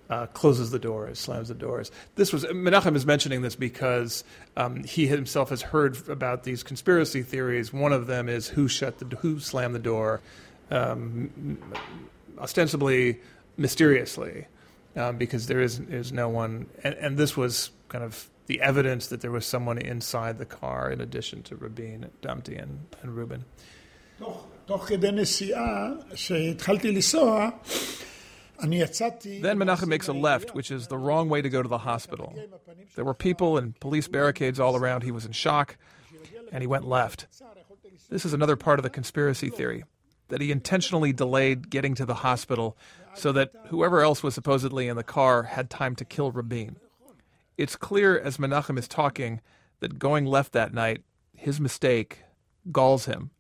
uh, closes the doors, slams the doors. This was Menachem is mentioning this because um, he himself has heard about these conspiracy theories. One of them is who shut the who slammed the door, um, ostensibly mysteriously, um, because there is is no one, and, and, this was kind of the evidence that there was someone inside the car in addition to Rabin, Damti, and, and Rubin. תוך כדי נסיעה, שהתחלתי לנסוע, then Menachem makes a left, which is the wrong way to go to the hospital. There were people and police barricades all around. He was in shock, and he went left. This is another part of the conspiracy theory that he intentionally delayed getting to the hospital so that whoever else was supposedly in the car had time to kill Rabin. It's clear as Menachem is talking that going left that night, his mistake, galls him.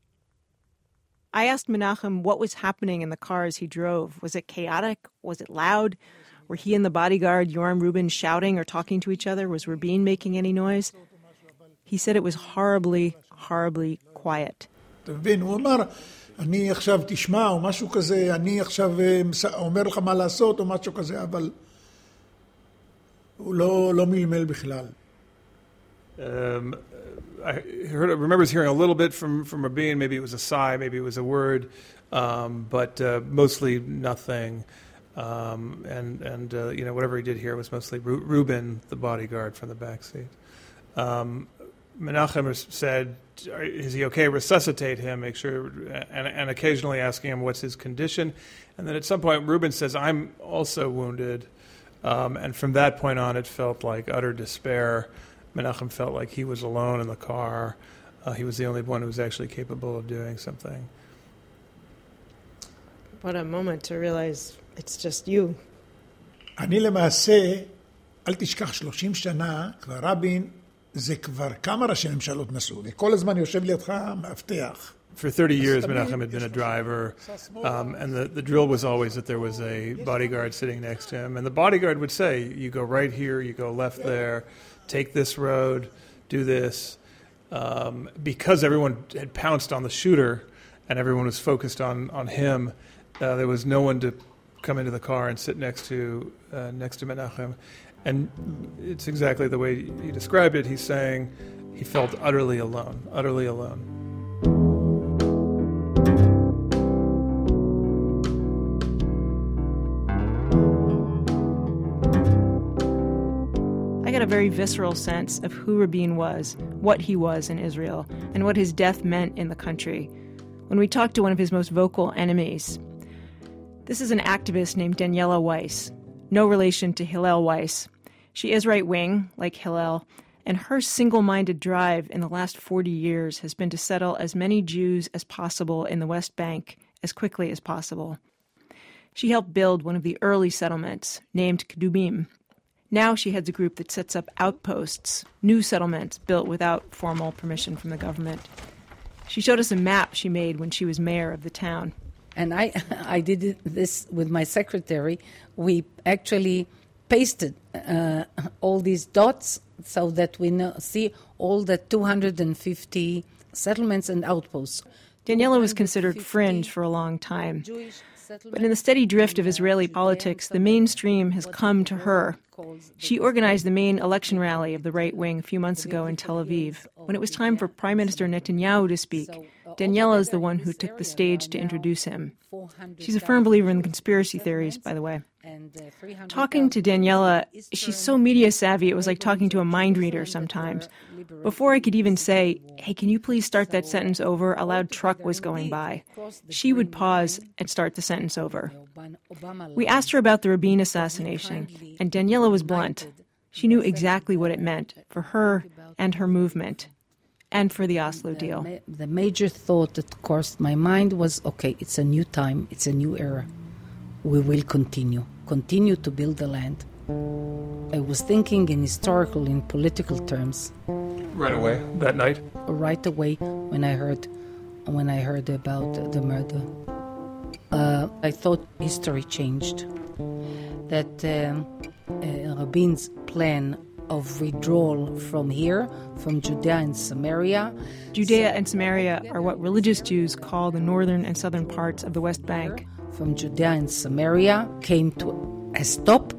I asked Menachem what was happening in the car as he drove. Was it chaotic? Was it loud? Were he and the bodyguard, Yoram Rubin, shouting or talking to each other? Was Rabin making any noise? He said it was horribly, horribly quiet. אני עכשיו תשמע, או משהו כזה, אני עכשיו אומר לך מה לעשות, או משהו כזה, אבל הוא לא, לא מלמל בכלל. Um, I heard, remembers hearing a little bit from from Rabin. Maybe it was a sigh, maybe it was a word, um, but uh, mostly nothing. Um, and and uh, you know whatever he did here was mostly Ru- Rubin, the bodyguard from the back seat. Um, Menachem said, "Is he okay? Resuscitate him. Make sure." And, and occasionally asking him what's his condition. And then at some point, Rubin says, "I'm also wounded." Um, and from that point on, it felt like utter despair. Menachem felt like he was alone in the car. Uh, he was the only one who was actually capable of doing something. What a moment to realize it's just you. אני למעשה, אל תשכח, 30 שנה, כבר רבין, זה כבר כמה ראשי ממשלות נסעו, וכל הזמן יושב לידך מאבטח. For 30 years, Menachem had been a driver, um, and the, the drill was always that there was a bodyguard sitting next to him. And the bodyguard would say, You go right here, you go left there take this road, do this. Um, because everyone had pounced on the shooter and everyone was focused on, on him, uh, there was no one to come into the car and sit next to uh, next to Menachem. And it's exactly the way he described it. He's saying he felt utterly alone, utterly alone. Very visceral sense of who Rabin was, what he was in Israel, and what his death meant in the country when we talked to one of his most vocal enemies. This is an activist named Daniela Weiss, no relation to Hillel Weiss. She is right wing, like Hillel, and her single minded drive in the last 40 years has been to settle as many Jews as possible in the West Bank as quickly as possible. She helped build one of the early settlements, named Kedumim, now she heads a group that sets up outposts, new settlements built without formal permission from the government. She showed us a map she made when she was mayor of the town. And I, I did this with my secretary. We actually pasted uh, all these dots so that we know, see all the 250 settlements and outposts. Daniela was considered fringe for a long time. But in the steady drift of Israeli politics, the mainstream has come to her. She organized the main election rally of the right wing a few months ago in Tel Aviv. When it was time for Prime Minister Netanyahu to speak, Daniela is the one who took the stage to introduce him. She's a firm believer in conspiracy theories, by the way. Uh, talking to Daniela, she's so media savvy, it was like talking to a mind reader sometimes. Before I could even say, hey, can you please start that sentence over? A loud truck was going by. She would pause and start the sentence over. We asked her about the Rabin assassination, and Daniela was blunt. She knew exactly what it meant for her and her movement and for the Oslo deal. The major thought that crossed my mind was okay, it's a new time, it's a new era. We will continue, continue to build the land. I was thinking in historical, in political terms. Right away that night. Right away when I heard, when I heard about the murder, uh, I thought history changed. That um, uh, Rabin's plan of withdrawal from here, from Judea and Samaria. Judea and Samaria are what religious Jews call the northern and southern parts of the West Bank. From Judea and Samaria came to a stop,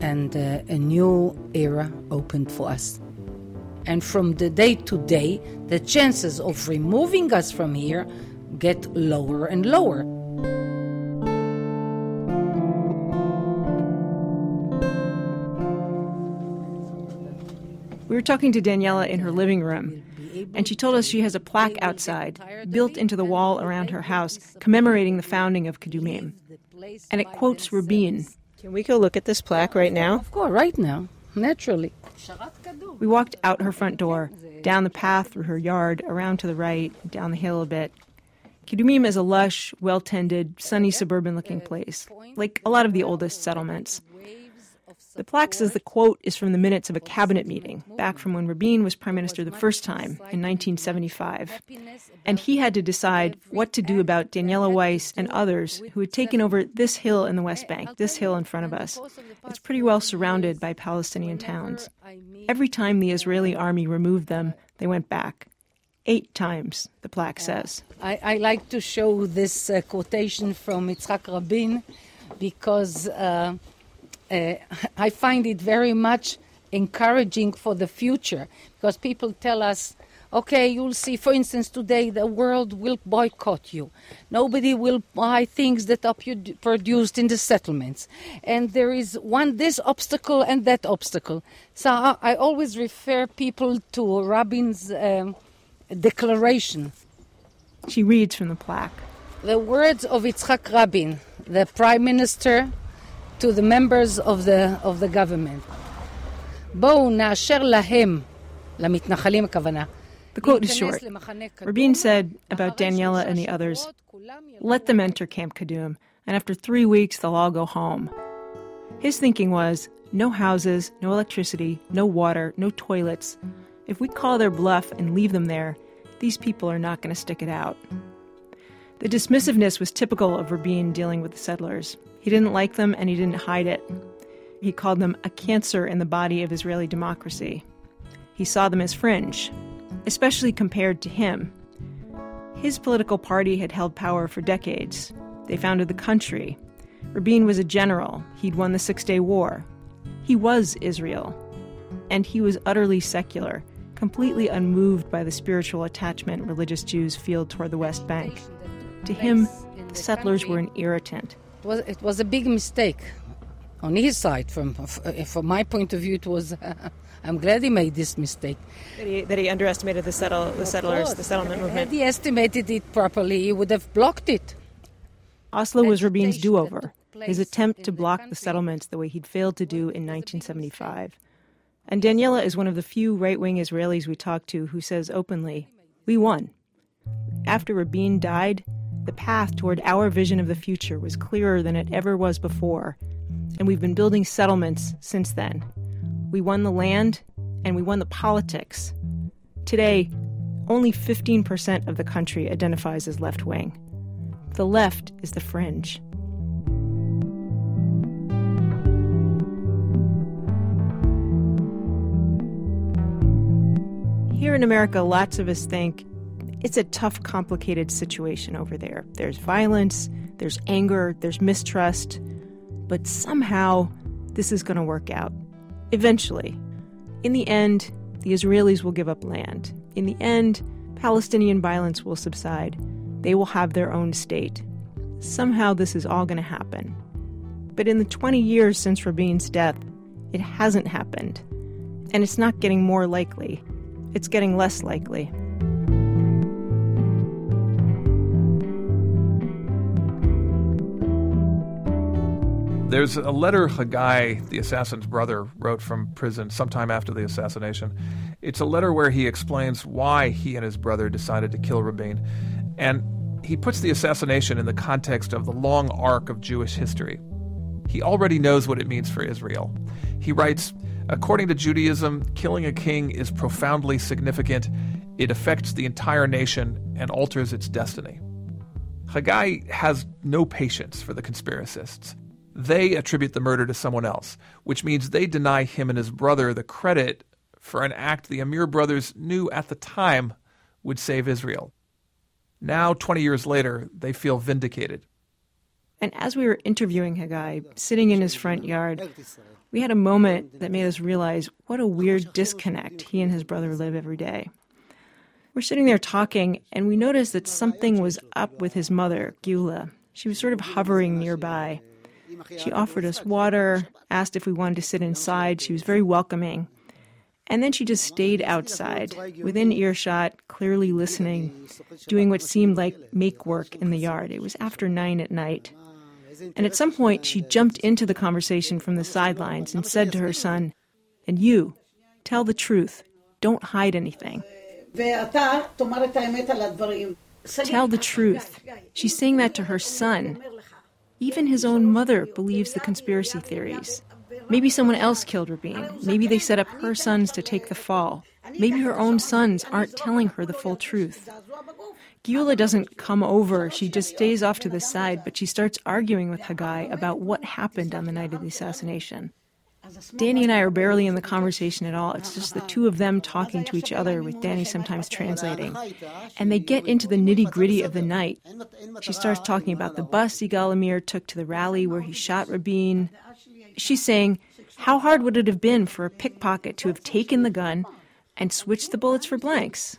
and uh, a new era opened for us. And from the day to day, the chances of removing us from here get lower and lower. We were talking to Daniela in her living room, and she told us she has a plaque outside, built into the wall around her house, commemorating the founding of Kedumim. And it quotes Rabin. Can we go look at this plaque right now? Of course, right now, naturally. We walked out her front door, down the path through her yard, around to the right, down the hill a bit. Kedumim is a lush, well tended, sunny suburban looking place, like a lot of the oldest settlements. The plaque says the quote is from the minutes of a cabinet meeting, back from when Rabin was prime minister the first time in 1975. And he had to decide what to do about Daniela Weiss and others who had taken over this hill in the West Bank, this hill in front of us. It's pretty well surrounded by Palestinian towns. Every time the Israeli army removed them, they went back. Eight times, the plaque says. I, I like to show this uh, quotation from Yitzhak Rabin because. Uh, uh, I find it very much encouraging for the future because people tell us, okay, you'll see, for instance, today the world will boycott you. Nobody will buy things that are produced in the settlements. And there is one, this obstacle and that obstacle. So I, I always refer people to Rabin's um, declaration. She reads from the plaque. The words of Yitzhak Rabin, the Prime Minister to the members of the, of the government. בואו נאשר להם, למתנחלים הכוונה. The quote is short. Rabin said about Daniela and the others, let them enter Camp Kadum, and after three weeks they'll all go home. His thinking was no houses, no electricity, no water, no toilets. If we call their bluff and leave them there, these people are not going to stick it out. The dismissiveness was typical of Rabin dealing with the settlers. He didn't like them and he didn't hide it. He called them a cancer in the body of Israeli democracy. He saw them as fringe, especially compared to him. His political party had held power for decades. They founded the country. Rabin was a general. He'd won the Six Day War. He was Israel. And he was utterly secular, completely unmoved by the spiritual attachment religious Jews feel toward the West Bank. To him, the settlers were an irritant. It was, it was a big mistake on his side. From from my point of view, it was. Uh, I'm glad he made this mistake. That he, that he underestimated the settle the settlers, the settlement movement. Had he estimated it properly, he would have blocked it. Oslo was Rabin's do-over, his attempt to block the settlements the way he'd failed to do in 1975. And Daniela is one of the few right-wing Israelis we talked to who says openly, "We won." After Rabin died, the path toward our vision of the future was clearer than it ever was before, and we've been building settlements since then. We won the land and we won the politics. Today, only 15% of the country identifies as left wing. The left is the fringe. Here in America, lots of us think it's a tough, complicated situation over there. There's violence, there's anger, there's mistrust, but somehow this is going to work out. Eventually. In the end, the Israelis will give up land. In the end, Palestinian violence will subside. They will have their own state. Somehow this is all going to happen. But in the 20 years since Rabin's death, it hasn't happened. And it's not getting more likely, it's getting less likely. There's a letter Haggai, the assassin's brother, wrote from prison sometime after the assassination. It's a letter where he explains why he and his brother decided to kill Rabin. And he puts the assassination in the context of the long arc of Jewish history. He already knows what it means for Israel. He writes According to Judaism, killing a king is profoundly significant. It affects the entire nation and alters its destiny. Haggai has no patience for the conspiracists. They attribute the murder to someone else, which means they deny him and his brother the credit for an act the Amir brothers knew at the time would save Israel. Now, 20 years later, they feel vindicated. And as we were interviewing Haggai, sitting in his front yard, we had a moment that made us realize what a weird disconnect he and his brother live every day. We're sitting there talking, and we noticed that something was up with his mother, Geula. She was sort of hovering nearby. She offered us water, asked if we wanted to sit inside. She was very welcoming. And then she just stayed outside, within earshot, clearly listening, doing what seemed like make work in the yard. It was after nine at night. And at some point, she jumped into the conversation from the sidelines and said to her son, And you, tell the truth. Don't hide anything. Tell the truth. She's saying that to her son. Even his own mother believes the conspiracy theories. Maybe someone else killed Rabin. Maybe they set up her sons to take the fall. Maybe her own sons aren't telling her the full truth. Geula doesn't come over, she just stays off to the side, but she starts arguing with Haggai about what happened on the night of the assassination. Danny and I are barely in the conversation at all. It's just the two of them talking to each other, with Danny sometimes translating. And they get into the nitty gritty of the night. She starts talking about the bus Yigal Amir took to the rally where he shot Rabin. She's saying, How hard would it have been for a pickpocket to have taken the gun and switched the bullets for blanks?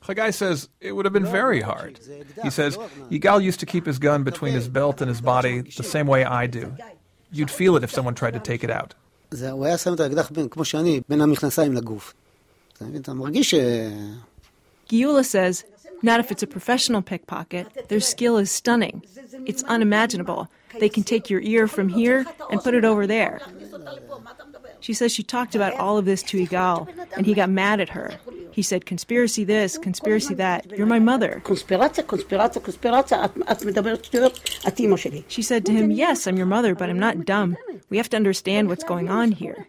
Haggai says it would have been very hard. He says, Yigal used to keep his gun between his belt and his body the same way I do. You'd feel it if someone tried to take it out. Geula says, not if it's a professional pickpocket. Their skill is stunning. It's unimaginable. They can take your ear from here and put it over there. She says she talked about all of this to Yigal, and he got mad at her. He said, conspiracy this, conspiracy that. You're my mother. She said to him, Yes, I'm your mother, but I'm not dumb. We have to understand what's going on here.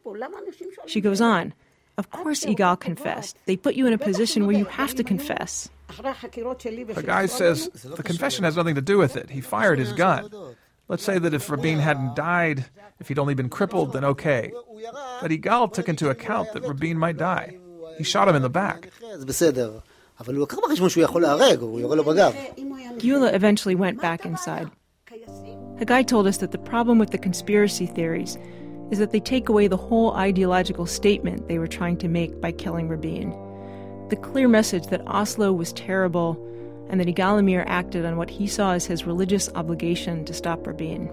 She goes on, Of course, Yigal confessed. They put you in a position where you have to confess. Haggai says the confession has nothing to do with it. He fired his gun. Let's say that if Rabin hadn't died, if he'd only been crippled, then okay. But Yigal took into account that Rabin might die. He shot him in the back. Geula eventually went back inside. Haggai told us that the problem with the conspiracy theories is that they take away the whole ideological statement they were trying to make by killing Rabin. The clear message that Oslo was terrible and that Yigal Amir acted on what he saw as his religious obligation to stop Rabin.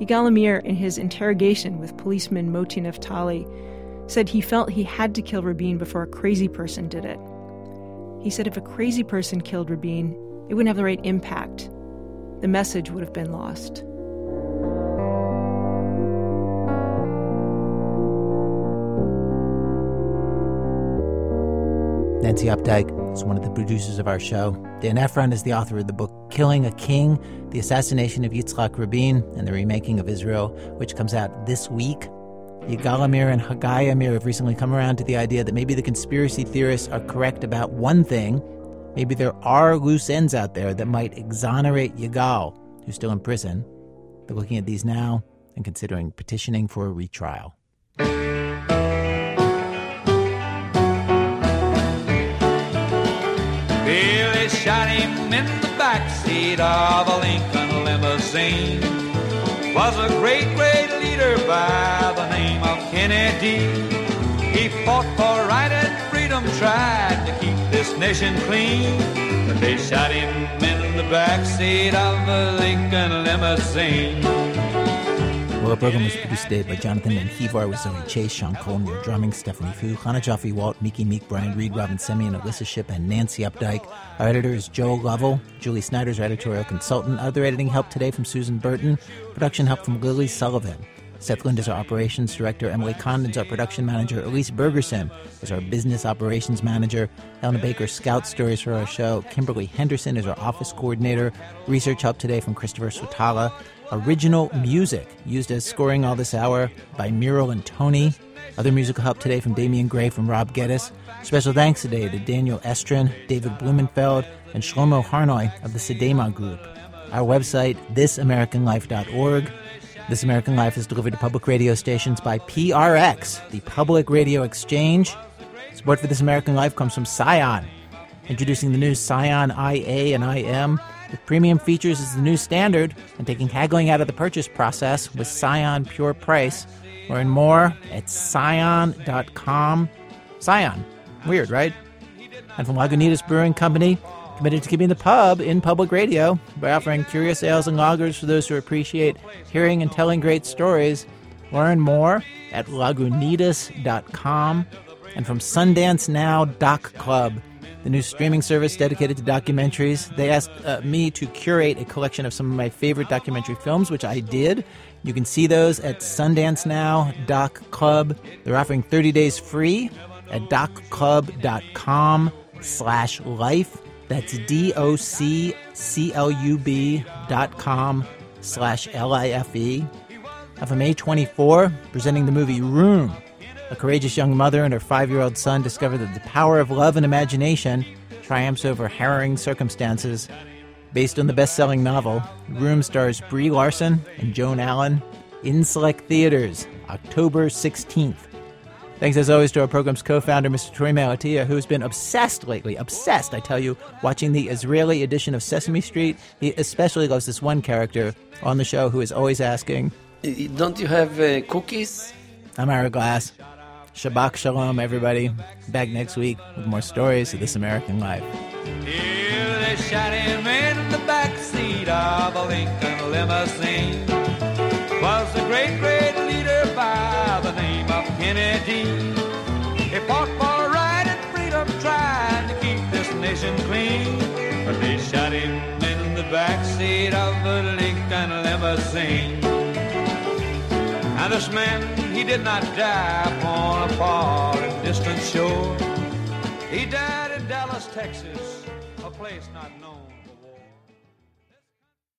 Yigal Amir, in his interrogation with policeman Moti Naftali, said he felt he had to kill Rabin before a crazy person did it. He said if a crazy person killed Rabin, it wouldn't have the right impact. The message would have been lost. Nancy Updike is one of the producers of our show. Dan Ephron is the author of the book Killing a King The Assassination of Yitzhak Rabin and the Remaking of Israel, which comes out this week. Yigal Amir and Haggai Amir have recently come around to the idea that maybe the conspiracy theorists are correct about one thing. Maybe there are loose ends out there that might exonerate Yigal, who's still in prison. They're looking at these now and considering petitioning for a retrial. Shot him in the backseat of a Lincoln limousine. Was a great, great leader by the name of Kennedy. He fought for right and freedom, tried to keep this nation clean. But they shot him in the backseat of a Lincoln limousine. The program was produced today by Jonathan Menjivar with Zoe Chase, Sean Cole, Drumming, Stephanie Foo, Hannah Jaffe Walt, Miki Meek, Brian Reed, Robyn Semien, Alissa Shipp, and Nancy Updike. Our editor is Joel Lovell. Julie Snyder's our editorial consultant. Other editing help today from Susan Burton. Production help from Lily Sullivan. Seth Lind is our operations director. Emily Condon is our production manager. Elise Bergerson is our business operations manager. Helena Baker scouts stories for our show. Kimberly Henderson is our office coordinator. Research help today from Christopher Swetala. Original music used as scoring all this hour by Muriel and Tony. Other musical help today from Damian Gray from Rob Geddes. Special thanks today to Daniel Estrin, David Blumenfeld, and Shlomo Harnoy of the Sedema Group. Our website, thisamericanlife.org. This American Life is delivered to public radio stations by PRX, the Public Radio Exchange. Support for This American Life comes from Scion. Introducing the new Scion IA and IM with premium features as the new standard and taking haggling out of the purchase process with Scion Pure Price. Learn more at scion.com. Scion. Weird, right? And from Lagunitas Brewing Company, committed to keeping the pub in public radio by offering curious ales and lagers for those who appreciate hearing and telling great stories. Learn more at lagunitas.com and from Sundance Now Doc Club, the new streaming service dedicated to documentaries. They asked uh, me to curate a collection of some of my favorite documentary films, which I did. You can see those at Sundance Now Doc Club. They're offering 30 days free at docclub.com slash life. That's D-O-C-C-L-U-B dot com slash L-I-F-E. And from A24, presenting the movie Room. A courageous young mother and her five-year-old son discover that the power of love and imagination triumphs over harrowing circumstances. Based on the best-selling novel, Room stars Brie Larson and Joan Allen in select theaters October 16th. Thanks as always to our program's co founder, Mr. Torey Malatia, who's been obsessed lately, obsessed, I tell you, watching the Israeli edition of Sesame Street. He especially loves this one character on the show who is always asking, Don't you have uh, cookies? I'm Ira Glass. Shabbat Shalom, everybody. Back next week with more stories of this American life. Here they shot him in the backseat of a Lincoln limousine. Was a great, great leader by the name of Kennedy. He fought for right and freedom, trying to keep this nation clean. But they shot him in the backseat of a Lincoln limousine. Now this man, he did not die upon a far and distant shore. He died in Dallas, Texas, a place not known.